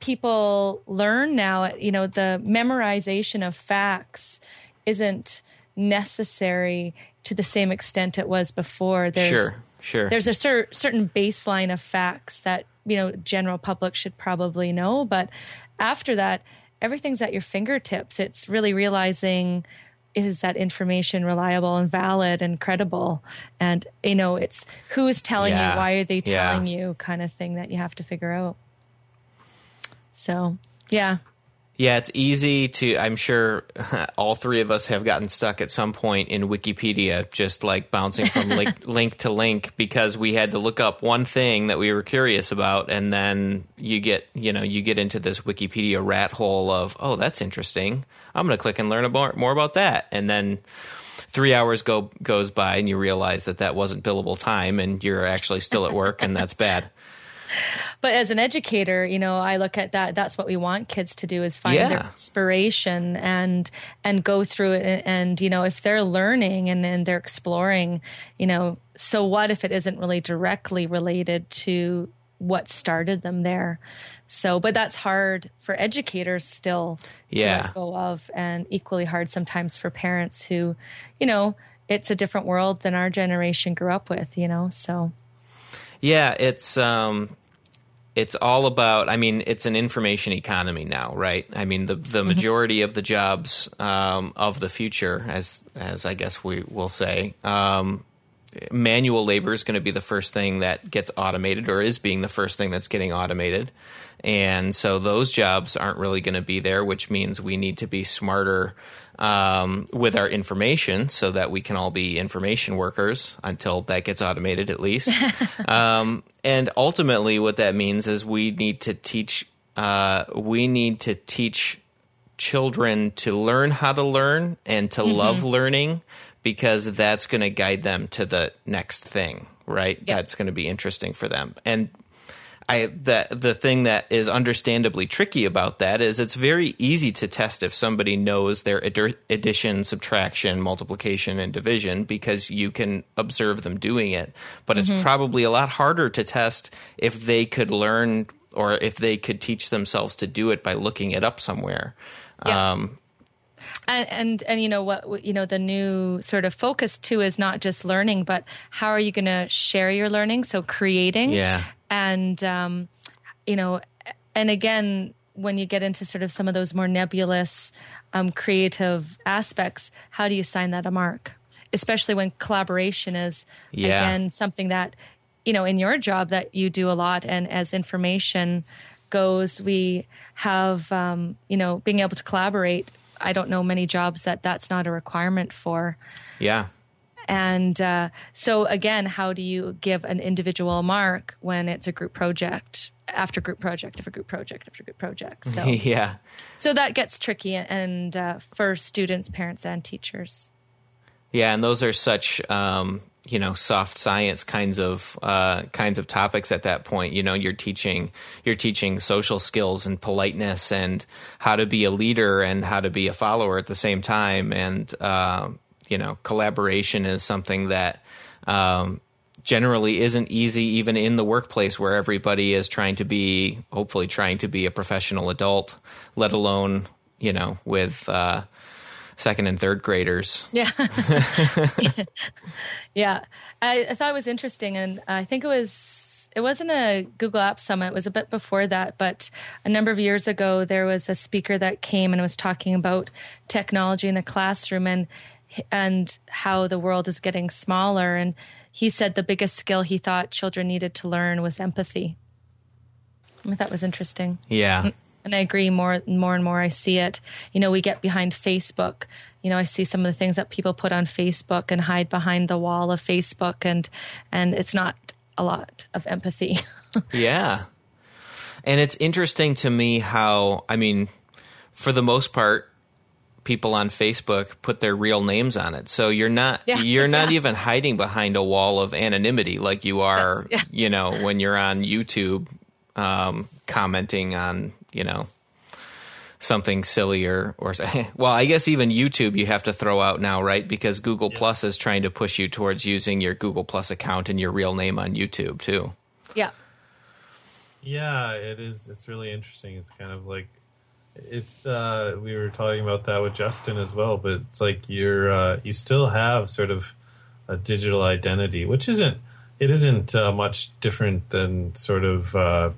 C: people learn now, you know, the memorization of facts isn't necessary to the same extent it was before. There's
B: sure. Sure.
C: there's a cer- certain baseline of facts that you know general public should probably know but after that everything's at your fingertips it's really realizing is that information reliable and valid and credible and you know it's who's telling
B: Yeah.
C: you why are they
B: Yeah.
C: telling you kind of thing that you have to figure out so yeah
B: Yeah, it's easy to. I'm sure all three of us have gotten stuck at some point in Wikipedia, just like bouncing from link, link to link because we had to look up one thing that we were curious about, and then you get, you know, you get into this Wikipedia rat hole of, oh, that's interesting. I'm going to click and learn more, more about that, and then three hours go goes by, and you realize that that wasn't billable time, and you're actually still at work, and that's bad.
C: But as an educator you know i look at that that's what we want kids to do is find their inspiration and and go through it. And, and you know if they're learning and, and they're exploring you know so what if it isn't really directly related to what started them there? So but that's hard for educators still to
B: Yeah.
C: let go of and equally hard sometimes for parents who you know it's a different world than our generation grew up with you know so.
B: Yeah, it's um it's all about I mean, it's an information economy now, right? I mean the the majority of the jobs um, of the future, as as I guess we will say, um, manual labor is going to be the first thing that gets automated or is being the first thing that's getting automated. And so those jobs aren't really going to be there, which means we need to be smarter um, with our information so that we can all be information workers until that gets automated, at least. um, and ultimately, what that means is we need to teach. Uh, we need to teach children to learn how to learn and to love learning because that's going to guide them to the next thing, right?
C: Yep.
B: That's going to be interesting for them. And I the the thing that is understandably tricky about that is it's very easy to test if somebody knows their adder- addition, subtraction, multiplication, and division because you can observe them doing it. But it's probably a lot harder to test if they could learn or if they could teach themselves to do it by looking it up somewhere.
C: Yeah.
B: Um,
C: and and and you know what you know the new sort of focus too is not just learning but how are you going to share your learning so creating
B: Yeah.
C: and um you know and again when you get into sort of some of those more nebulous um creative aspects how do you sign that a mark especially when collaboration is
B: Yeah.
C: again something that you know in your job that you do a lot and as information goes, we have, um, you know, being able to collaborate. I don't know many jobs that that's not a requirement for.
B: Yeah.
C: And uh, so, again, how do you give an individual mark when it's a group project after group project after group project after group project? So,
B: yeah.
C: So that gets tricky, and uh, for students, parents, and teachers.
B: Yeah, and those are such um, you know soft science kinds of uh, kinds of topics at that point. You know, you're teaching you're teaching social skills and politeness and how to be a leader and how to be a follower at the same time. And uh, you know, collaboration is something that. Um, generally isn't easy even in the workplace where everybody is trying to be hopefully trying to be a professional adult let alone you know with uh, second and third graders.
C: Yeah. yeah. I, I, thought it was interesting. And I think it was, it wasn't a Google Apps Summit. It was a bit before that. But a number of years ago, there was a speaker that came and was talking about technology in the classroom and, and how the world is getting smaller. And he said the biggest skill he thought children needed to learn was empathy. I thought that was interesting.
B: Yeah mm.
C: And I agree more more and more I see it. You know, we get behind Facebook. You know, I see some of the things that people put on Facebook and hide behind the wall of Facebook and and it's not a lot of empathy.
B: yeah. And it's interesting to me how I mean, for the most part, people on Facebook put their real names on it. So you're not yeah. you're not yeah. even hiding behind a wall of anonymity like you are, yeah. you know, when you're on YouTube um, commenting on you know something sillier or well i guess even youtube you have to throw out now right? Because google yeah. plus is trying to push you towards using your google plus account and your real name on youtube too.
C: Yeah.
A: Yeah it is it's really interesting. It's kind of like it's uh we were talking about that with justin as well but it's like you're uh you still have sort of a digital identity which isn't it isn't uh, much different than sort of uh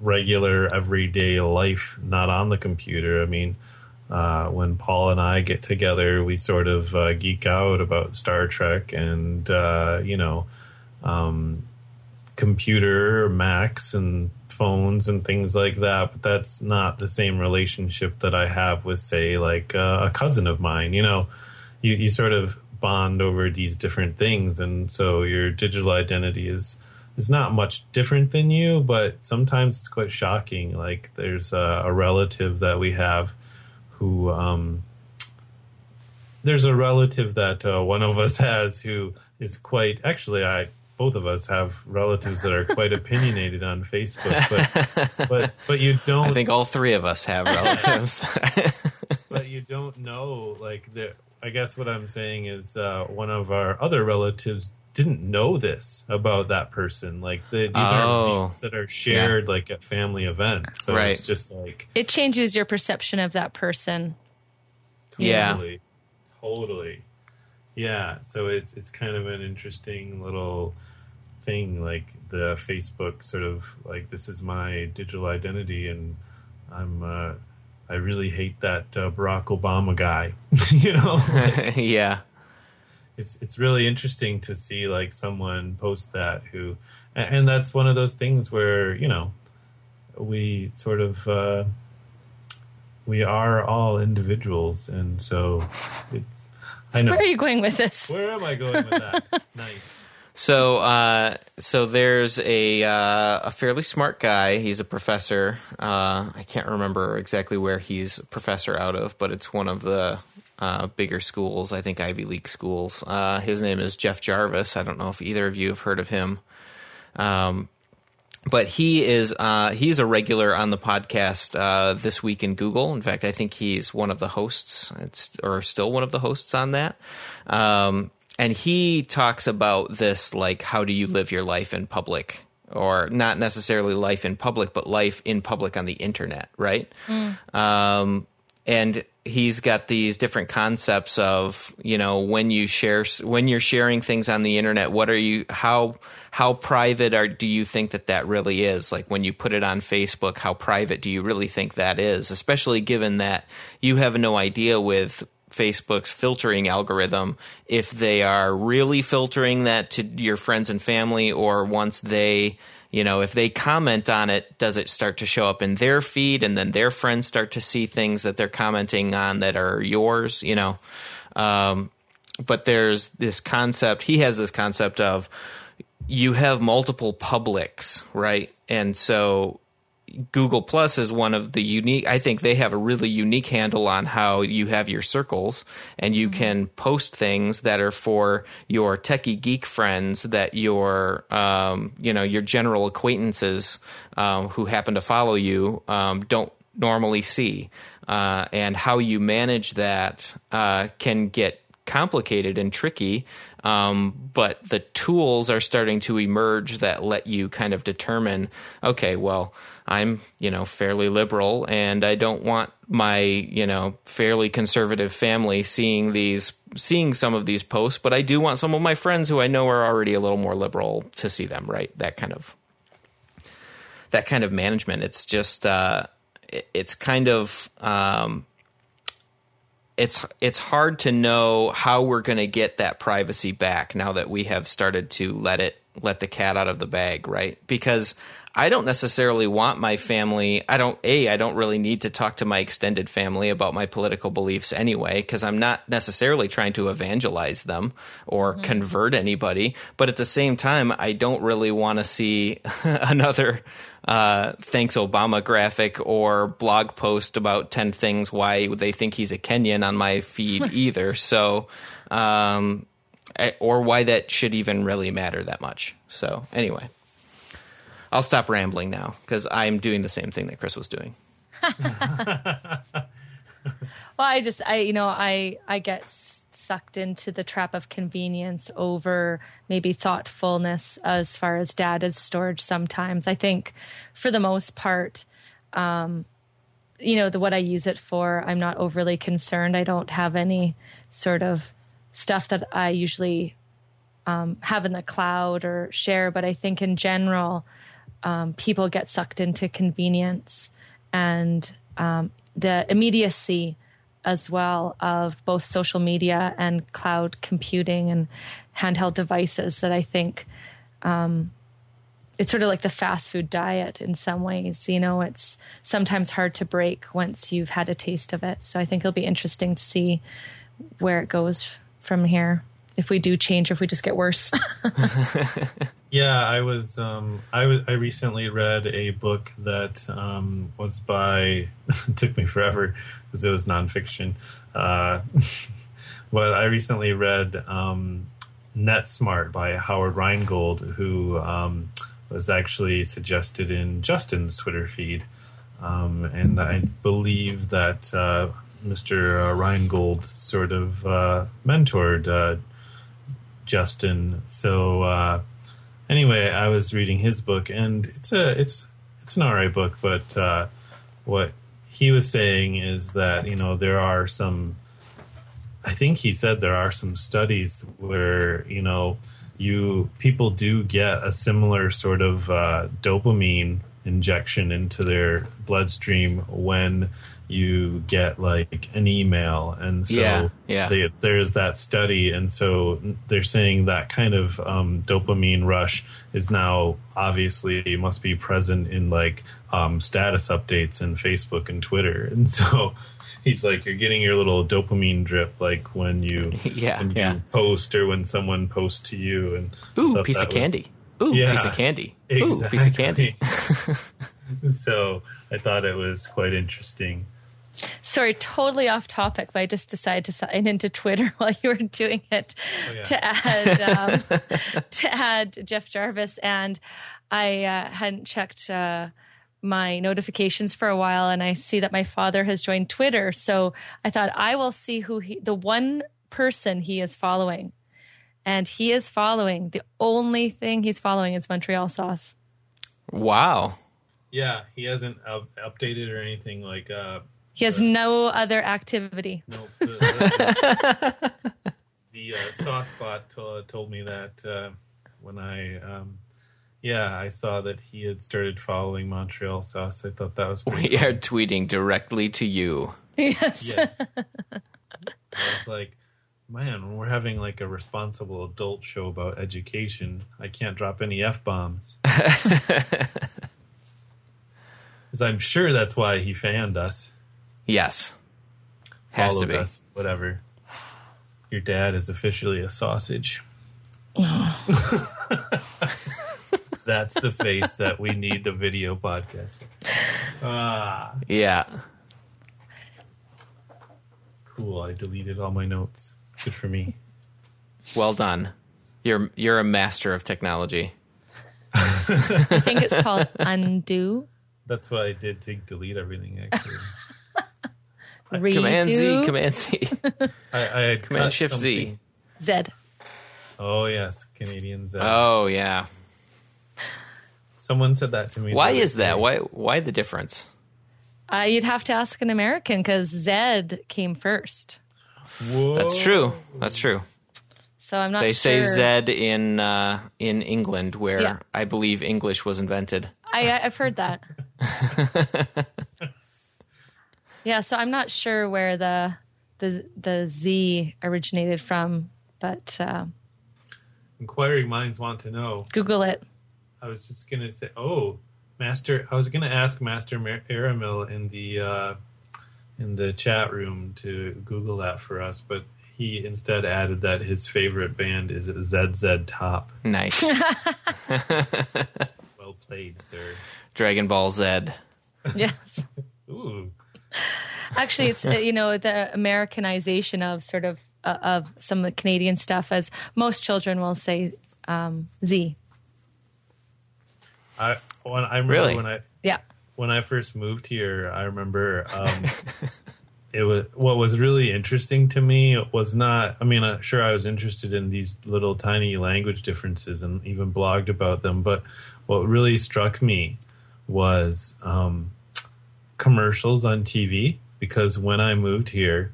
A: regular everyday life, not on the computer. I mean, uh, when Paul and I get together, we sort of uh, geek out about Star Trek and uh, you know, um, computer Macs and phones and things like that. But that's not the same relationship that I have with, say, like uh, a cousin of mine. You know, you, you sort of bond over these different things, and so your digital identity is is not much different than you, but sometimes it's quite shocking. Like there's a, a relative that we have who um, there's a relative that uh, one of us has who is quite actually I both of us have relatives that are quite opinionated on Facebook, but but but you don't. I
B: think all three of us have relatives,
A: but you don't know like the. I guess what I'm saying is uh, one of our other relatives didn't know this about that person. Like the, these oh, are things that are shared yeah. like at family events. So right. it's just like
C: it changes your perception of that person.
B: Totally, yeah,
A: totally. Yeah, so it's it's kind of an interesting little thing. Like the Facebook sort of like this is my digital identity, and I'm. Uh, I really hate that uh, Barack Obama guy. you know,
B: like, yeah
A: it's it's really interesting to see like someone post that who and, and that's one of those things where you know we sort of uh, we are all individuals and so it's I know
C: where are you going with this
A: where am I going with that nice
B: so, uh, so there's a uh, a fairly smart guy. He's a professor. Uh, I can't remember exactly where he's a professor out of, but it's one of the uh, bigger schools, I think Ivy League schools. Uh, his name is Jeff Jarvis. I don't know if either of you have heard of him. Um, but he is uh, he's a regular on the podcast uh, this week in Google. In fact, I think he's one of the hosts, it's, or still one of the hosts on that. Um, and he talks about this like how do you live your life in public or not necessarily life in public but life in public on the internet right mm. um, and he's got these different concepts of you know when you share when you're sharing things on the internet what are you how how private are do you think that that really is? Like when you put it on facebook how private do you really think that is? Especially given that you have no idea with Facebook's filtering algorithm if they are really filtering that to your friends and family, or once they, you know, if they comment on it, does it start to show up in their feed and then their friends start to see things that they're commenting on that are yours, you know? Um, but there's this concept, he has this concept of you have multiple publics, right? And so Google Plus is one of the unique. I think they have a really unique handle on how you have your circles, and you mm-hmm. can post things that are for your techie geek friends that your, um, you know, your general acquaintances um, who happen to follow you um, don't normally see, uh, and how you manage that uh, can get complicated and tricky. Um, but the tools are starting to emerge that let you kind of determine, okay, well I'm, you know, fairly liberal and I don't want my, you know, fairly conservative family seeing these seeing some of these posts, but I do want some of my friends who I know are already a little more liberal to see them, right? That kind of that kind of management. It's just uh it's kind of um it's it's hard to know how we're going to get that privacy back now that we have started to let it let the cat out of the bag, right? Because I don't necessarily want my family. I don't, A, I don't really need to talk to my extended family about my political beliefs anyway, because I'm not necessarily trying to evangelize them or mm-hmm. convert anybody. But at the same time, I don't really want to see another uh, thanks Obama graphic or blog post about 10 things why they think he's a Kenyan on my feed either. So, um, or why that should even really matter that much. So, anyway. I'll stop rambling now because I'm doing the same thing that Chris was doing.
C: well, I just I you know I I get sucked into the trap of convenience over maybe thoughtfulness as far as data storage sometimes. I think for the most part um, you know the what I use it for I'm not overly concerned. I don't have any sort of stuff that I usually um, have in the cloud or share, but I think in general um, people get sucked into convenience and um, the immediacy as well of both social media and cloud computing and handheld devices that I think um, it's sort of like the fast food diet in some ways. You know, it's sometimes hard to break once you've had a taste of it. So I think it'll be interesting to see where it goes from here. If we do change, or if we just get worse.
A: Yeah, I was. Um, I, w- I recently read a book that um, was by. took me forever because it was nonfiction. Uh, but I recently read um, NetSmart by Howard Rheingold, who um, was actually suggested in Justin's Twitter feed, um, and I believe that uh, Mr. Rheingold sort of uh, mentored uh, Justin. So uh, anyway, I was reading his book, and it's a it's it's an alright book, but uh, what he was saying is that you know there are some. I think he said there are some studies where you know you people do get a similar sort of uh, dopamine injection into their bloodstream when you get like an email. And so
B: yeah, yeah.
A: They, there's that study. And so they're saying that kind of um, dopamine rush is now obviously must be present in like um, status updates in facebook and twitter. And so he's like you're getting your little dopamine drip like when you
B: yeah,
A: when
B: yeah.
A: you post or when someone posts to you. And
B: ooh piece of candy. Was, ooh yeah, piece of candy. Exactly. ooh piece of candy.
A: So i thought it was quite interesting
C: Sorry, totally off topic, but I just decided to sign into Twitter while you were doing it oh, yeah. to add um, to add Jeff Jarvis, and I uh, hadn't checked uh, my notifications for a while, and I see that my father has joined Twitter, so I thought I will see who he, the one person he is following, and he is following the only thing he's following is Montreal Sauce.
B: Wow.
A: Yeah, he hasn't updated or anything like. Uh,
C: he has no other activity.
A: Nope. The, the uh, sauce bot t- told me that uh, when I, um, yeah, I saw that he had started following Montreal Sauce. I thought that was
B: we
A: cool.
B: are tweeting directly to you.
C: Yes.
A: yes. I was like, man, when we're having like a responsible adult show about education, I can't drop any f bombs. Because I'm sure that's why he fanned us,
B: Yes. Has to be.
A: us, whatever. Your dad is officially a sausage. that's the face that we need the video podcast. for. Ah,
B: Yeah.
A: cool. I deleted all my notes. Good for me.
B: Well done. You're you're a master of technology.
C: I think it's called undo.
A: That's what I did to delete everything. Actually,
C: Redo.
B: Command Z, Command Z,
A: I, I had
B: Command Shift Z.
A: something-
C: Z.
A: Oh yes, Canadians. Uh,
B: Oh yeah.
A: Someone said that to me.
B: Why is that? Why why the difference?
C: Uh, you'd have to ask an American because Z came first.
A: Whoa.
B: That's true. That's true.
C: So I'm not
B: They say
C: sure.
B: Z in uh, in England, where
C: Yeah.
B: I believe English was invented.
C: I, I- I've heard that. yeah, so I'm not sure where the the the Z originated from, but uh,
A: Inquiring minds want to know.
C: Google it.
A: I was just gonna say, oh, Master. I was gonna ask Master Mar- Aramil in the uh, in the chat room to Google that for us, but he instead added that his favorite band is ZZ Top.
B: Nice.
A: Well played, sir.
B: Dragon Ball Z.
C: Yes.
A: Ooh,
C: Actually, it's uh, you know the Americanization of sort of uh, of some of the Canadian stuff, as most children will say um, Z.
A: I when I remember
B: Really?
A: when I
C: Yeah.
A: when I first moved here, I remember um, it was what was really interesting to me was not. I mean, uh, sure, I was interested in these little tiny language differences and even blogged about them. But what really struck me was um, commercials on TV because when I moved here.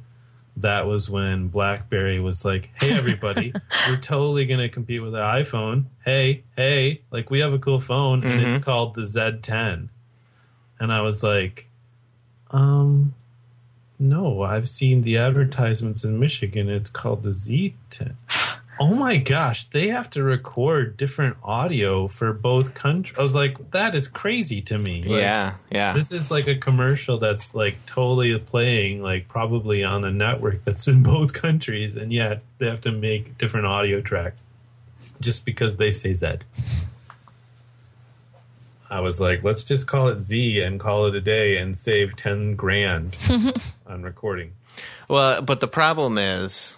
A: That was when BlackBerry was like, "Hey, everybody, we're totally going to compete with the iPhone. Hey, hey, like we have a cool phone, and it's called the Z10." And I was like, um, no, I've seen the advertisements in Michigan. It's called the Z10. Oh my gosh, they have to record different audio for both countries. I was like, that is crazy to me. Like,
B: yeah, yeah.
A: This is like a commercial that's like totally playing, like probably on a network that's in both countries, and yet they have to make different audio track just because they say Z. I was like, let's just call it Z and call it a day and save 10 grand on recording.
B: Well, but the problem is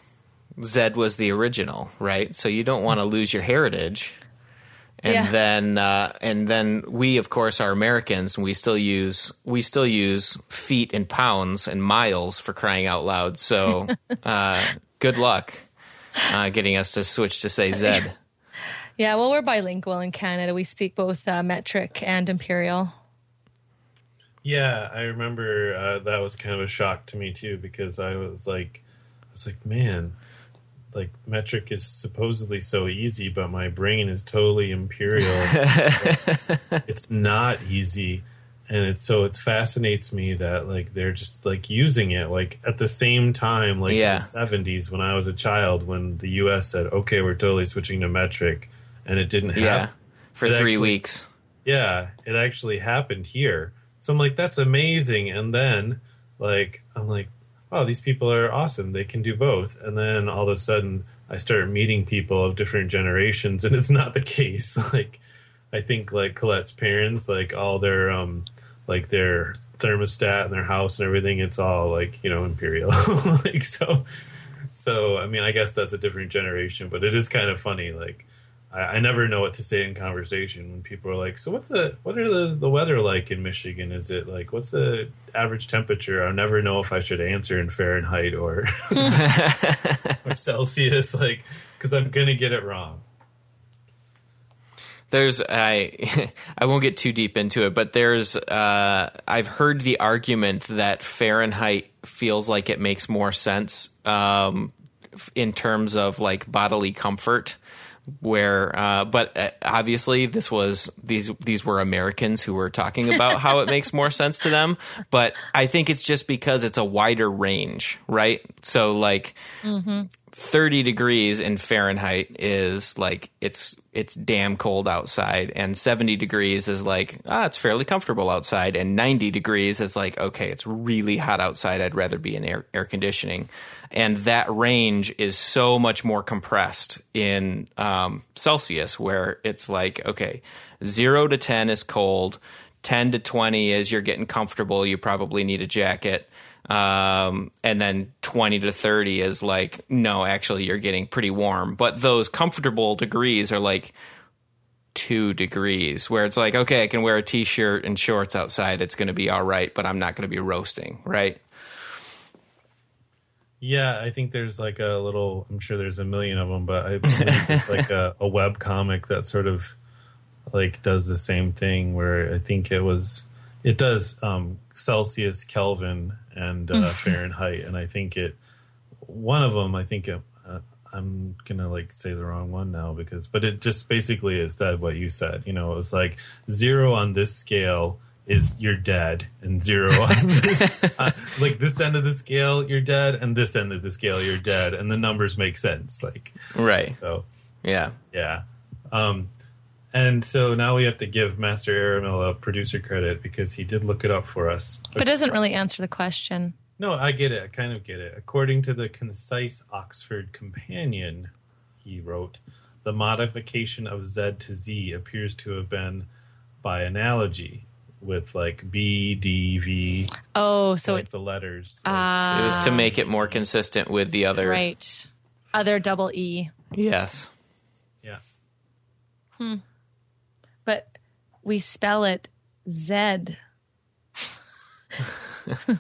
B: Zed was the original, right? So you don't want to lose your heritage. And
C: Yeah.
B: then uh, and then we of course are Americans and we still use we still use feet and pounds and miles for crying out loud. So uh, good luck uh, getting us to switch to say Zed.
C: Yeah, well, we're bilingual in Canada. We speak both uh, metric and imperial.
A: Yeah, I remember uh, that was kind of a shock to me too because I was like, I was like, man, like metric is supposedly so easy, but my brain is totally imperial. it's not easy, and it's so it fascinates me that like they're just like using it like at the same time, like
B: Yeah.
A: in the seventies when I was a child, when the U.S. said, okay, we're totally switching to metric, and it didn't happen.
B: Yeah, for
A: It
B: three
A: actually-
B: weeks.
A: yeah, it actually happened here. So I'm like, that's amazing. And then, like, I'm like, oh, these people are awesome. They can do both. And then all of a sudden, I start meeting people of different generations, and it's not the case. like, I think like Colette's parents, like all their, um, like their thermostat and their house and everything, it's all like you know imperial. like so, so I mean, I guess that's a different generation, but it is kind of funny. Like, I, I never know what to say in conversation when people are like, "So what's the what are the the weather like in Michigan? Is it like what's the average temperature?" I never know if I should answer in Fahrenheit or or Celsius, like because I'm gonna get it wrong.
B: There's I I won't get too deep into it, but there's uh, I've heard the argument that Fahrenheit feels like it makes more sense um, in terms of like bodily comfort, where uh, but uh, obviously this was these these were Americans who were talking about how it makes more sense to them. But I think it's just because it's a wider range right? So like 30 degrees in Fahrenheit is like it's it's damn cold outside. And 70 degrees is like ah it's fairly comfortable outside. And 90 degrees is like okay it's really hot outside. I'd rather be in air, air conditioning and that range is so much more compressed in um, Celsius where it's like okay 0 to 10 is cold 10 to 20 is you're getting comfortable you probably need a jacket um, and then 20 to 30 is like no actually you're getting pretty warm. But those comfortable degrees are like two degrees where it's like okay i can wear a t-shirt and shorts outside it's going to be all right but i'm not going to be roasting right
A: Yeah, I think there's like a little. I'm sure there's a million of them, but I believe it's like a, a web comic that sort of like does the same thing. Where I think it was, it does um, Celsius, Kelvin, and uh, Fahrenheit, and I think it. One of them, I think it. Uh, I'm gonna like say the wrong one now because, but it just basically it said what you said. You know, it was like zero on this scale is you're dead, and zero on this, uh, like this end of the scale you're dead, and this end of the scale you're dead, and the numbers make sense. Like
B: right
A: so,
B: yeah
A: yeah. Um, and so now we have to give Master Aramil a producer credit because he did look it up for us.
C: But it doesn't really answer the question.
A: No, I get it. I kind of get it. According to the concise Oxford Companion, he wrote, the modification of Z to Z appears to have been by analogy with like B, D, V,
C: Oh, so
A: like
C: it,
A: the letters. like,
C: Ah.
B: it was to make it more consistent with the other
C: right. Other double E.
B: yes
A: yeah. Hmm.
C: But we spell it Z.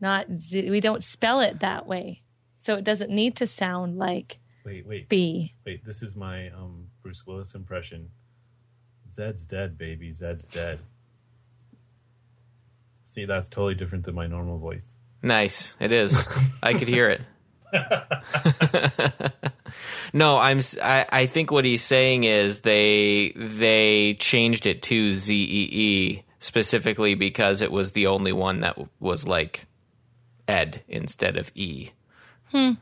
C: Not Z. We don't spell it that way. So it doesn't need to sound like
A: Wait, wait,
C: B.
A: wait. This is my um, Bruce Willis impression. Zed's dead, baby. Zed's dead. See, that's totally different than my normal voice.
B: Nice. It is. I could hear it. no, I'm. I, I, think what he's saying is they they changed it to Z E E specifically because it was the only one that was like Ed instead of E. Hmm.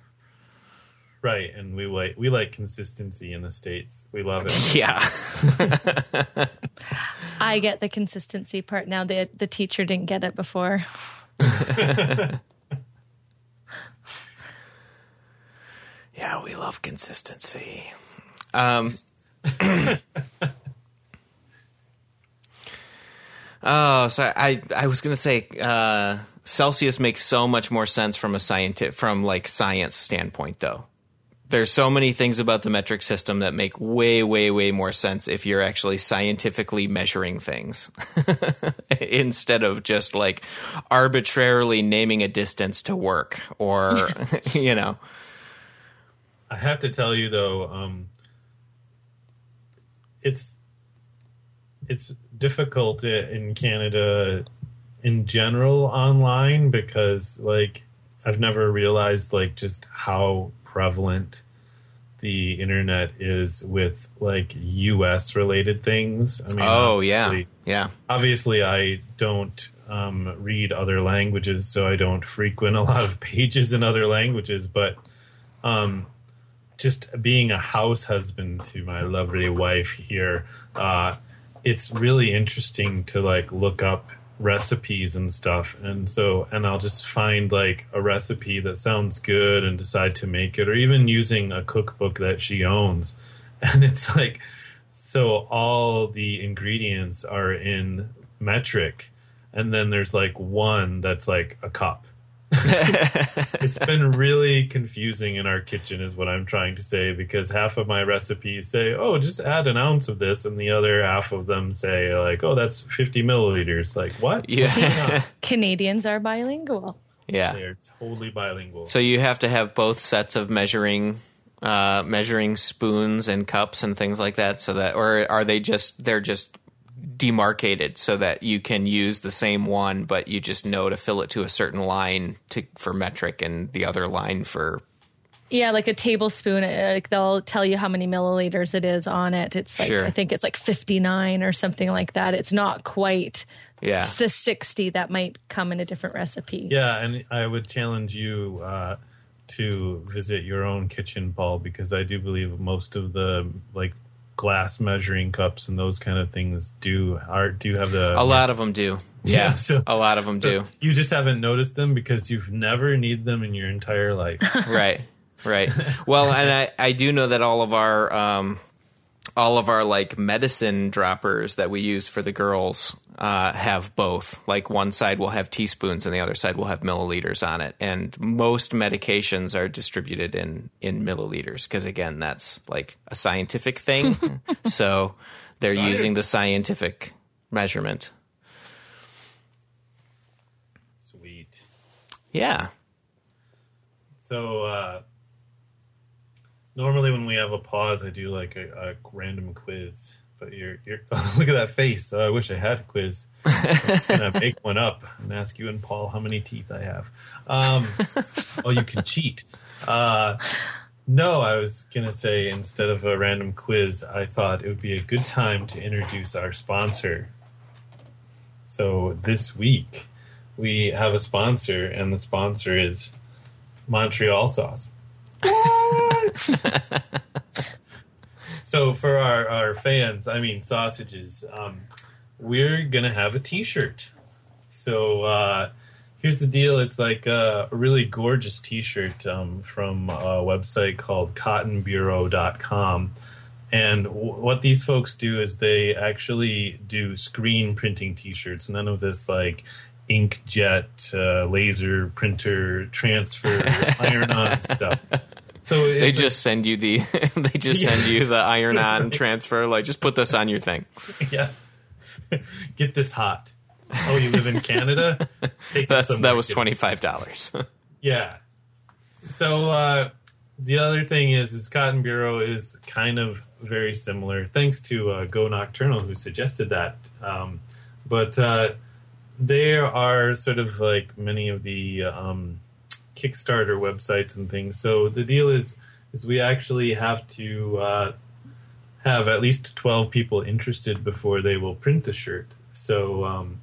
A: Right, and we like we like consistency in the states. We love it.
B: Yeah.
C: I get the consistency part now. The the teacher didn't get it before.
B: Yeah, we love consistency. Um, oh, so I I was gonna say uh, Celsius makes so much more sense from a scientific from like science standpoint, though. There's so many things about the metric system that make way, way, way more sense if you're actually scientifically measuring things instead of just like arbitrarily naming a distance to work or, you know.
A: I have to tell you though, um, it's it's difficult in Canada in general online because like I've never realized like just how prevalent the internet is with like US related things. I mean,
B: Oh, yeah. Yeah.
A: obviously I don't um, read other languages, so I don't frequent a lot of pages in other languages. But um, just being a house husband to my lovely wife here, uh, it's really interesting to like look up recipes and stuff. And so and i'll just find like a recipe that sounds good and decide to make it or even using a cookbook that she owns. And it's like so all the ingredients are in metric and then there's like one that's like a cup it's been really confusing in our kitchen is what i'm trying to say because half of my recipes say oh just add an ounce of this and the other half of them say like oh that's 50 milliliters like what
B: Yeah.
C: Canadians are bilingual.
B: yeah.
A: they're totally bilingual
B: So you have to have both sets of measuring uh, measuring spoons and cups and things like that so that or are they just they're just demarcated so that you can use the same one but you just know to fill it to a certain line to for metric and the other line for
C: Yeah, like a tablespoon. uh, Like they'll tell you how many milliliters it is on it. It's like
B: Sure.
C: I think it's like fifty nine or something like that. It's not quite
B: Yeah.
C: the sixty that might come in a different recipe.
A: Yeah, and I would challenge you uh, to visit your own kitchen, Paul, because I do believe most of the like glass measuring cups and those kind of things do are do you have the
B: A lot of them do. Yeah.
A: Yeah, so-
B: a lot of them
A: So
B: do.
A: You just haven't noticed them because you've never needed them in your entire life.
B: right right well and i i do know that all of our um all of our like medicine droppers that we use for the girls uh, have both. Like one side will have teaspoons and the other side will have milliliters on it. And most medications are distributed in in milliliters because again, that's like a scientific thing. so they're
A: Science.
B: using the scientific measurement.
A: Sweet.
B: Yeah.
A: So uh, normally when we have a pause, I do like a, a random quiz. But you're, you're look at that face. So I wish I had a quiz. I'm just gonna make one up and ask you and Paul how many teeth I have. Um, oh, you can cheat. Uh, no, I was gonna say instead of a random quiz, I thought it would be a good time to introduce our sponsor. So this week we have a sponsor, and the sponsor is Montreal sauce. so for our, our fans, I mean sausages, um, we're gonna have a T-shirt. So uh, here's the deal: it's like a, really gorgeous T-shirt um, from a website called CottonBureau.com. And w- what these folks do is they actually do screen printing T-shirts. None of this like inkjet, uh, laser printer transfer, iron-on stuff. So
B: They
A: it's a-
B: just send you the they just
A: Yeah.
B: send you the iron on transfer like just put this on your thing.
A: yeah. Get this hot. Oh, you live in Canada?
B: That was twenty five dollars.
A: Yeah. So uh, the other thing is, is Cotton Bureau is kind of very similar, thanks to uh, Go Nocturnal who suggested that. Um, but uh, they are sort of like many of the um, Kickstarter websites and things. So the deal is, is we actually have to uh, have at least twelve people interested before they will print the shirt. So. Um,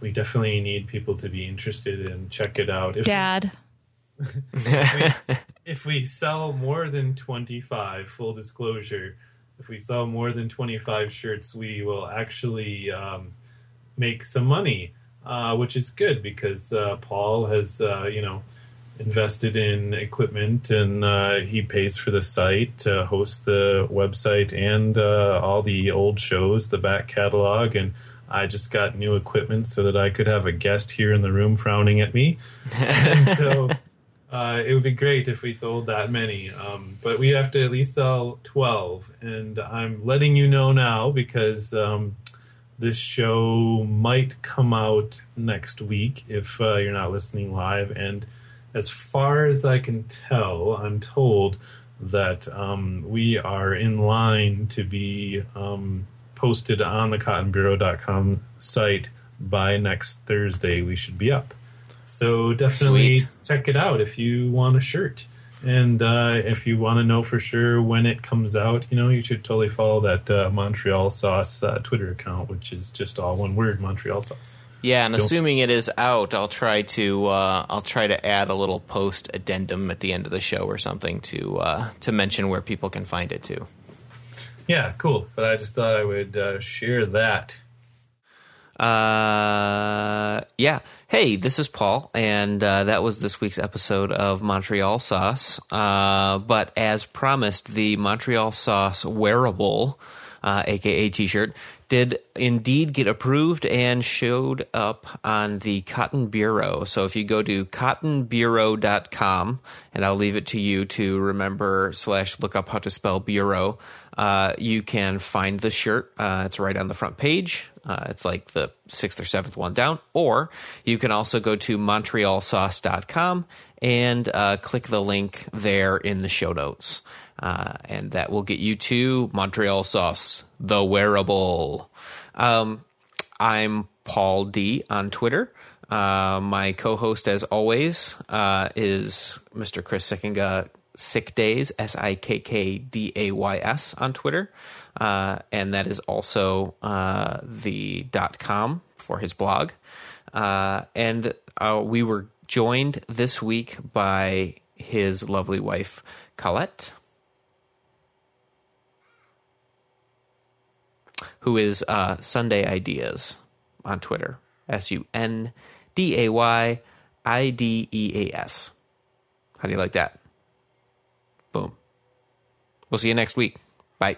A: we definitely need people to be interested and check it out. If
C: Dad.
A: if we sell more than 25 full disclosure if we sell more than 25 shirts we will actually um, make some money uh, which is good because uh, paul has uh, you know invested in equipment and uh, he pays for the site to host the website and uh, all the old shows the back catalog. And i just got new equipment so that i could have a guest here in the room frowning at me. And so uh, it would be great if we sold that many, um, but we have to at least sell 12. And I'm letting you know now because um, this show might come out next week if uh, you're not listening live. And as far as I can tell, I'm told that um, we are in line to be um, posted on the cottonbureau.com site by next Thursday. We should be up. So definitely
B: Sweet.
A: check it out if you want a shirt. And uh, if you want to know for sure when it comes out, you know, you should totally follow that uh, Montreal Sauce uh, Twitter account, which is just all one word, Montreal Sauce.
B: Yeah, and
A: Don't-
B: assuming it is out, I'll try to uh, I'll try to add a little post addendum at the end of the show or something to uh, to mention where people can find it too.
A: Yeah, cool. But I just thought I would uh, share that.
B: Uh, yeah. Hey, this is Paul, and uh, that was this week's episode of Montreal Sauce. Uh, but as promised, the Montreal Sauce wearable, uh, aka T-shirt, did indeed get approved and showed up on the Cotton Bureau. So if you go to cottonbureau.com, and I'll leave it to you to remember slash look up how to spell bureau, uh, you can find the shirt. Uh, it's right on the front page. Uh, it's like the sixth or seventh one down. Or you can also go to montrealsauce.com and uh, click the link there in the show notes. Uh, and that will get you to Montreal Sauce, the wearable. Um, I'm Paul D on Twitter. Uh, my co-host, as always, uh, is Mr. Chris Sickinga, Sick Days, S I K K D A Y S on Twitter, uh, and that is also uh, the dot com for his blog. Uh, and we were joined this week by his lovely wife, Colette. Who is uh, Sunday Ideas on Twitter? S U N D A Y I D E A S. How do you like that? Boom. We'll see you next week. Bye.